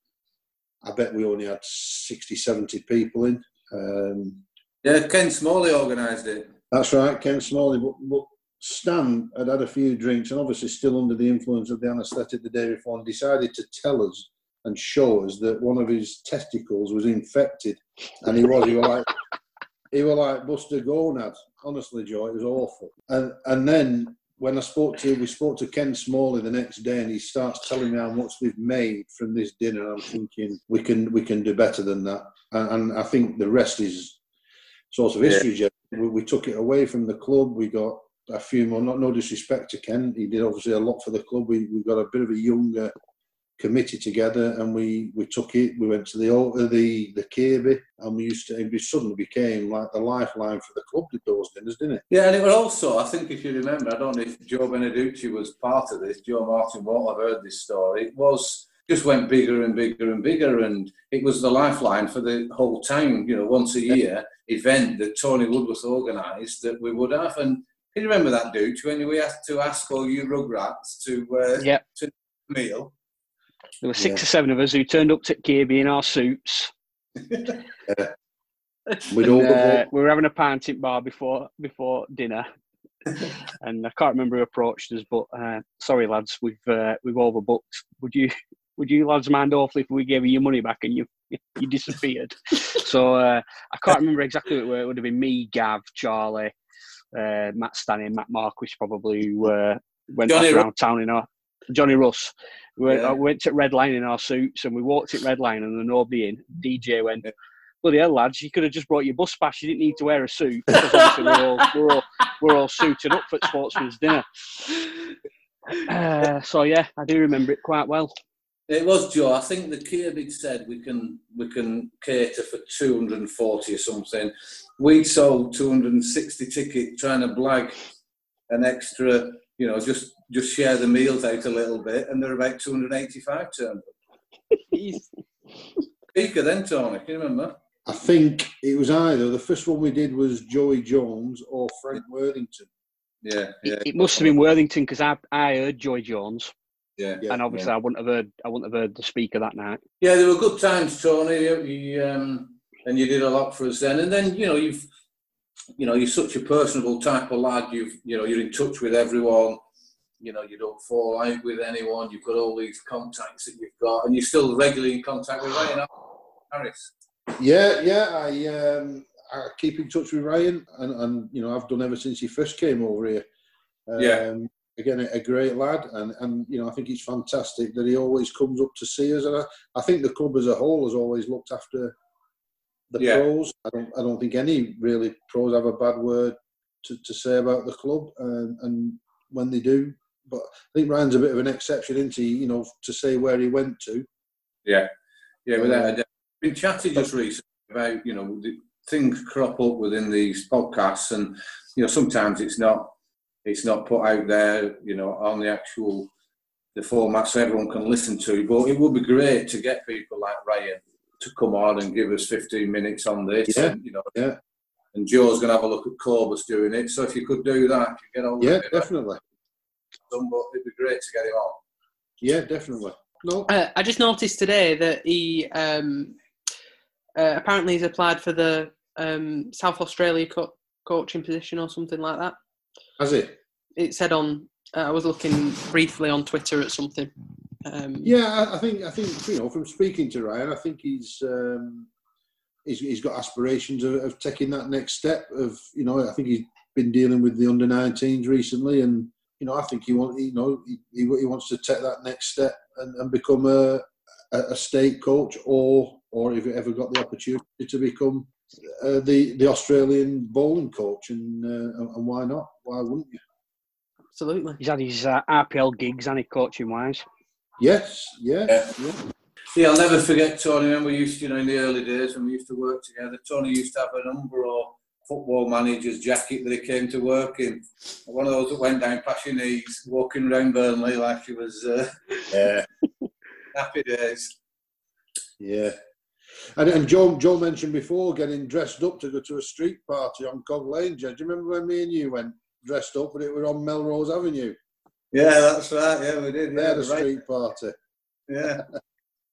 I bet we only had 60, 70 people in. Um, Yeah, Ken Smalley organised it. that's right, Ken Smalley. But, but Stan had had a few drinks and obviously still under the influence of the anaesthetic the day before and decided to tell us and show us that one of his testicles was infected. And he was, he was like, he was like Buster Gonad. Honestly, Joe, it was awful. And and then when I spoke to we spoke to Ken Smalley the next day, and he starts telling me how much we've made from this dinner. I'm thinking we can we can do better than that, and, and I think the rest is sort of history. Jeff. We, we took it away from the club. We got a few more. Not no disrespect to Ken, he did obviously a lot for the club. We we got a bit of a younger committee together, and we we took it. We went to the uh, the the Kirby, and we used to. It suddenly became like the lifeline for the club. Did those dinners, didn't it? Yeah, and it was also, I think if you remember, I don't know if Joe Beneducci was part of this, Joe Martin won't have heard this story. It was just went bigger and bigger and bigger, and it was the lifeline for the whole town, you know, once a year event that Tony Woodworth organised that we would have. And can you remember that, dude, when we had to ask all you rugrats to uh, Yeah. to meal? There were six Yeah. or seven of us who turned up to Kirby in our suits. We'd And, all uh, we were having a pint in bar before before dinner, and I can't remember who approached us. But uh, sorry, lads, we've uh, we've overbooked. Would you would you lads mind awfully if we gave you your money back and you you disappeared? so uh, I can't remember exactly who it, would have been me, Gav, Charlie, uh, Matt Stanley, Matt Marquis probably who uh, went Johnny back Ru- around town in our Johnny Russ. We went, Yeah. I went to Red Line in our suits and we walked at Red Line and there nobody in. DJ went, bloody hell, lads, you could have just brought your bus pass. You didn't need to wear a suit because obviously we're all, we're all, we're all suited up for Sportsman's dinner. Uh, so yeah, I do remember it quite well. It was Joe. I think the Kirby said we can we can cater for 240 or something. We'd sold 260 tickets, trying to blag an extra, you know, just just share the meals out a little bit, and there were about 285 turned up. Speaker then, Tony. Can you remember? I think it was either the first one we did was Joey Jones or Frank Worthington. Yeah, yeah. It, it must have been Worthington because I, I heard Joey Jones Yeah, Yeah, and obviously I wouldn't have heard I wouldn't have heard the speaker that night. Yeah, they were good times, Tony. You, you, um, and you did a lot for us then. And then you know you've, you know, you're such a personable type of lad. You've, you know, you're in touch with everyone. You know, you don't fall out with anyone. You've got all these contacts that you've got, and you're still regularly in contact with Ryan Harris. Yeah, yeah. I um, I keep in touch with Ryan, and, and you know I've done ever since he first came over here. Um, Yeah. Again, a, great lad, and, and you know I think it's fantastic that he always comes up to see us, and I, I think the club as a whole has always looked after the Yeah. pros. I don't I don't think any really pros have a bad word to, to say about the club, and, and when they do, but I think Ryan's a bit of an exception, isn't he? You know, to say where he went to. Yeah, yeah. Without a um, doubt. Been chatting just recently about you know the things crop up within these podcasts, and you know sometimes it's not it's not put out there, you know, on the actual the format so everyone can listen to. But it would be great to get people like Ryan to come on and give us 15 minutes on this. Yeah, and, you know, yeah. And Joe's going to have a look at Corbus doing it. So if you could do that, you get all Yeah, definitely. Done, but it'd be great to get him on. Yeah, definitely. No, Uh, I just noticed today that he um, uh, apparently he's applied for the um, South Australia co- coaching position or something like that. Has he? It said on. Uh, I was looking briefly on Twitter at something. Um, Yeah, I- think I think you know from speaking to Ryan, I think he's um, he's, he's got aspirations of, of taking that next step. Of you know, I think he's been dealing with the under 19s recently, and you know, I think he want you know he, he he wants to take that next step and, and become a, a a state coach, or or if he ever got the opportunity to become uh, the the Australian bowling coach, and uh, and- and why not? Why wouldn't you? absolutely. He's had his uh, RPL gigs and he coaching wise. Yes, yeah, Yeah. yeah. Yeah, I'll never forget Tony. When we used, to, you know, in the early days when we used to work together, Tony used to have a number of football manager's jacket that he came to work in. One of those that went down past your knees, walking around Burnley like he was uh, yeah. happy days. Yeah. And, and Joe, Joe mentioned before getting dressed up to go to a street party on Cog Lane. Do you remember when me and you went dressed up, but it was on Melrose Avenue? Yeah, that's right. Yeah, we did. They Yeah, had a right. street party. Yeah.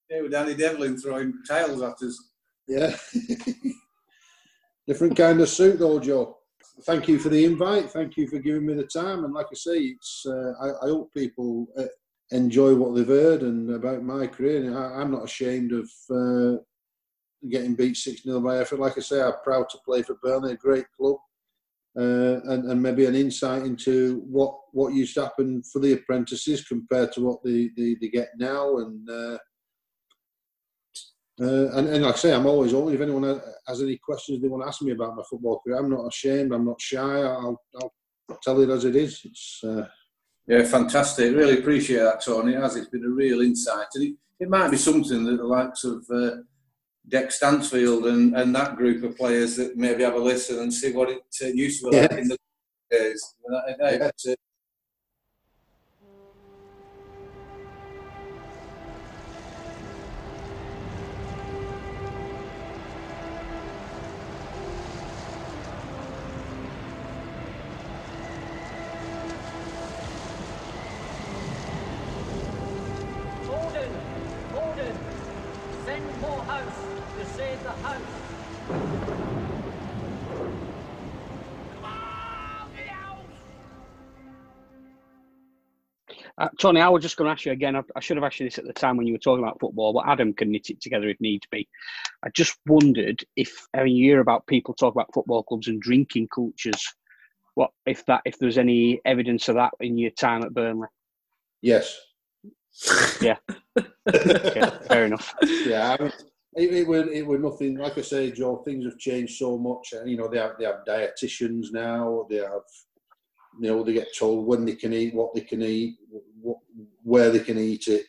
Yeah, with Danny Devlin throwing tails at us. Yeah. Different kind of suit, though, Joe. Thank you for the invite. Thank you for giving me the time. And like I say, it's uh, I, I hope people uh, enjoy what they've heard and about my career. And I, I'm not ashamed of uh, getting beat 6 0 by Hereford. Like I say, I'm proud to play for Burnley, a great club. Uh, and, and maybe an insight into what, what used to happen for the apprentices compared to what they, they, they get now. And uh, uh, and, and like I say, I'm always open. If anyone has any questions they want to ask me about my football career, I'm not ashamed. I'm not shy. I'll, I'll tell it as it is. It's uh, Yeah, fantastic. Really appreciate that, Tony. Has. It's been a real insight. And it, it might be something that the likes of uh, Deck Stansfield and, and that group of players that maybe have a listen and see what it uh, used to be like in the days. Without a doubt. Yeah. Uh, Tony, I was just going to ask you again. I, I should have asked you this at the time when you were talking about football, but Adam can knit it together if need be. I just wondered if I mean, you hear about people talk about football clubs and drinking cultures. What if that? If there's any evidence of that in your time at Burnley? Yes. Okay, fair enough. yeah, I mean, it, it were it were nothing. Like I say, Joe, things have changed so much. You know, they have they have dietitians now. They have, you know, they get told when they can eat, what they can eat, what, where they can eat it.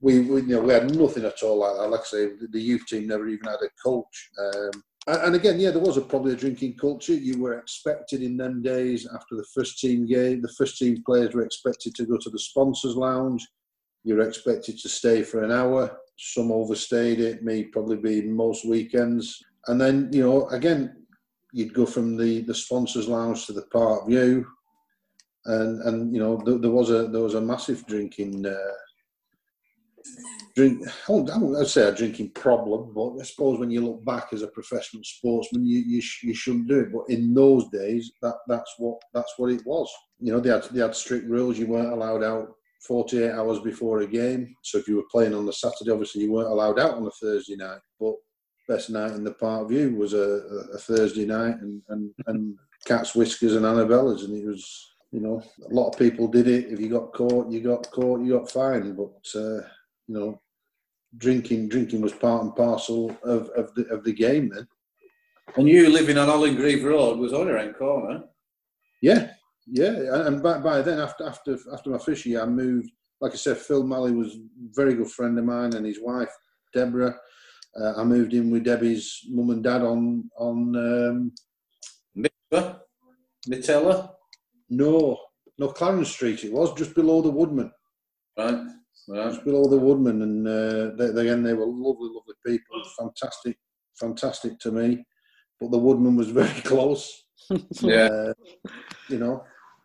We, we you know we had nothing at all like that. Like I say, the, youth team never even had a coach. Um, and, again, yeah, there was a, probably a drinking culture. You were expected in them days after the first team game. The first team players were expected to go to the sponsors lounge. You're expected to stay for an hour. Some overstayed it, me probably be most weekends. And then, you know, again, you'd go from the, the sponsors lounge to the park view. And, and you know, there, there was a there was a massive drinking uh, drink. I won't, I say a drinking problem, but I suppose when you look back as a professional sportsman, you you, sh- you shouldn't do it. But in those days, that that's what that's what it was. You know, they had they had strict rules. You weren't allowed out 48 hours before a game. So if you were playing on the Saturday, obviously you weren't allowed out on a Thursday night. But best night in the Park View was a, a, a Thursday night, and and and cats, whiskers, and Annabella's, and it was. You know, a lot of people did it. If you got caught, you got caught, you got fined. But uh, you know, drinking drinking was part and parcel of, of the of the game then. and you living on Hollingreave Road was on your own corner. Yeah, yeah. And by, by then, after after after my first year, I moved. Like I said, Phil Malley was a very good friend of mine, and his wife Deborah. Uh, I moved in with Debbie's mum and dad on on um, Mitzvah, Nutella. No no Clarence Street. It was just below the Woodman, Right, right. just below the Woodman, and uh, they, they, again they were lovely, lovely people, fantastic, fantastic to me. But the Woodman was very close. Yeah. Uh, you know,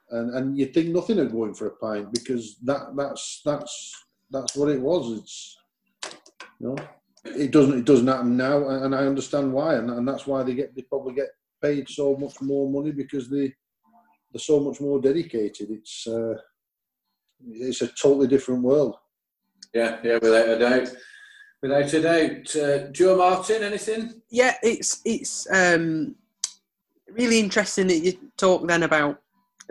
and and you think nothing of going for a pint because that that's that's that's what it was. It's you know, it doesn't it doesn't happen now, and and I understand why, and, and that's why they get they probably get paid so much more money because they they're so much more dedicated. It's uh, it's a totally different world. Yeah, yeah, without a doubt. Without a doubt. Uh, Joe Martin, anything? yeah, it's it's um, really interesting that you talk then about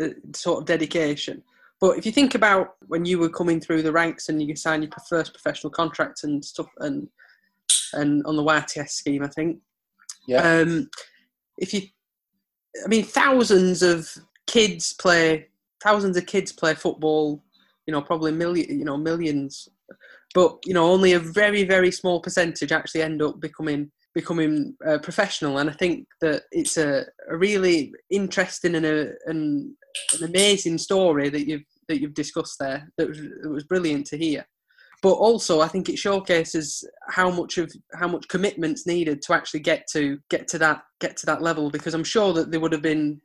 uh, sort of dedication. But if you think about when you were coming through the ranks and you signed your first professional contract and stuff, and and on the YTS scheme, I think. Yeah. Um, if you, I mean, thousands of kids play, thousands of kids play football. You know, probably million, you know, millions, but you know, only a very, very small percentage actually end up becoming becoming uh, professional. And I think that it's a, a really interesting and a and an amazing story that you've that you've discussed there. That was that was brilliant to hear. But also, I think it showcases how much of how much commitment's needed to actually get to get to that get to that level. Because I'm sure that there would have been,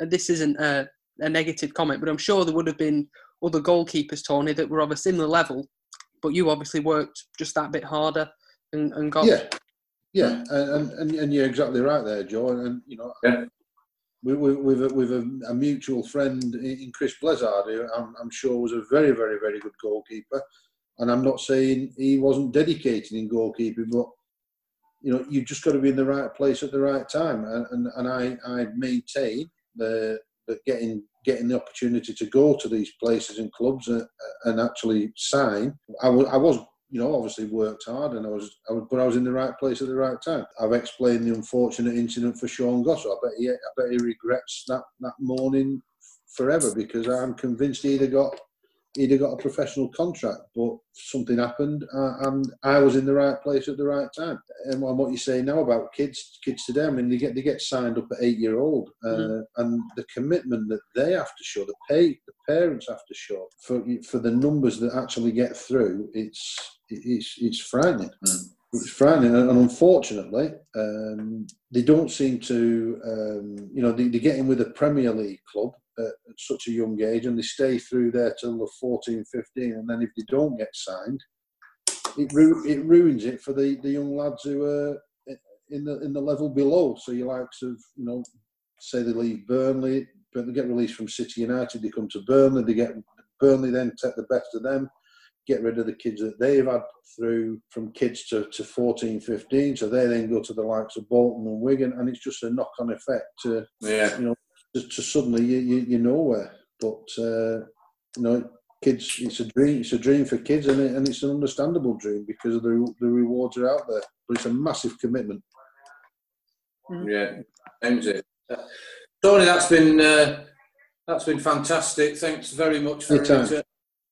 this isn't a, a negative comment, but I'm sure there would have been other goalkeepers, Tony, that were of a similar level. But you obviously worked just that bit harder and, and got Yeah, yeah, and, and and you're exactly right there, Joe. And, and you know, Yeah. we, we, we've a, we've a, a mutual friend in in Chris Blizzard, who I'm, I'm sure was a very, very, very good goalkeeper. And I'm not saying he wasn't dedicated in goalkeeping, but you know, you've just got to be in the right place at the right time. And and, and I, I maintain the getting getting the opportunity to go to these places and clubs and, and actually sign. I was you know, obviously worked hard and I was, I was, but I was in the right place at the right time. I've explained the unfortunate incident for Sean Goss. I bet he, I bet he regrets that, that morning forever because I'm convinced he'd have got he'd have got a professional contract, but something happened, uh, and I was in the right place at the right time. And what you say now about kids, kids today, I mean, they get they get signed up at eight year old, uh, and the commitment that they have to show, the pay, the parents have to show for for the numbers that actually get through, it's it's it's frightening. It's frightening, and unfortunately, um, they don't seem to. Um, you know, they, they get in with a Premier League club at, at such a young age, and they stay through there till they're 14, 15, and then if they don't get signed, it ru- it ruins it for the, the young lads who are in the in the level below. So you likes of you know, say they leave Burnley, but they get released from City United, they come to Burnley, they get Burnley then take the best of them get rid of the kids that they've had through from kids to, to 14, 15. So they then go to the likes of Bolton and Wigan, and it's just a knock on effect to, Yeah. you know, to, to suddenly you, you, you're nowhere. But, uh, you know, kids, it's a dream, it's a dream for kids, and, it, and it's an understandable dream because the, the rewards are out there. But it's a massive commitment. Yeah, owns it. Uh, Tony, that's been uh, that's been fantastic. Thanks very much for Anytime.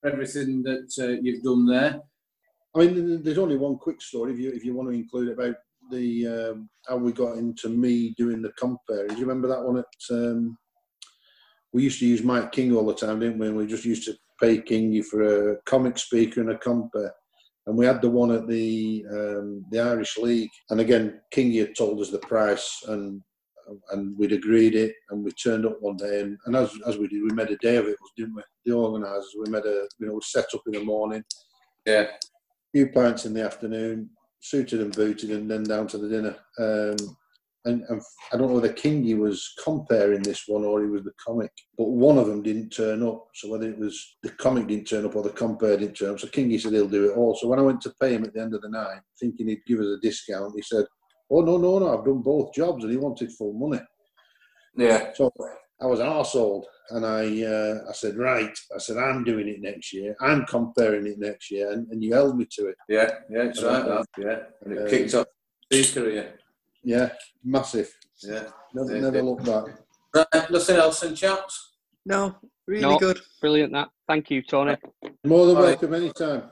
Uh, everything that uh, you've done there. I mean, there's only one quick story if you if you want to include it about the um, how we got into me doing the compare. Do you remember that one? At um, we used to use Mike King all the time, didn't we? And we just used to pay Kingy for a comic speaker and a compare. And we had the one at the um, the Irish League, and again, Kingy had told us the price, and and we'd agreed it, and we turned up one day, and, and as as we did, we made a day of it, didn't we? The organisers, we made a you know, set up in the morning, Yeah, few pints in the afternoon, suited and booted, and then down to the dinner. Um, and, and I don't know whether Kingy was comparing this one or he was the comic, but one of them didn't turn up. So whether it was the comic didn't turn up or the compare didn't turn up, so Kingy said he'll do it all. So when I went to pay him at the end of the night, thinking he'd give us a discount, he said, "Oh no, no, no, I've done both jobs," and he wanted full money. yeah, So I was arsehole and I uh, I said, right, I said, I'm doing it next year. I'm comparing it next year. And, and you held me to it. yeah, yeah. It's right. That, yeah, and it Uh, kicked off his career. Yeah, massive. Yeah. Never, Yeah, never yeah. look back. Right, nothing else, in chaps. No, really No. good. Brilliant that. Thank you, Tony. More than All right. welcome anytime.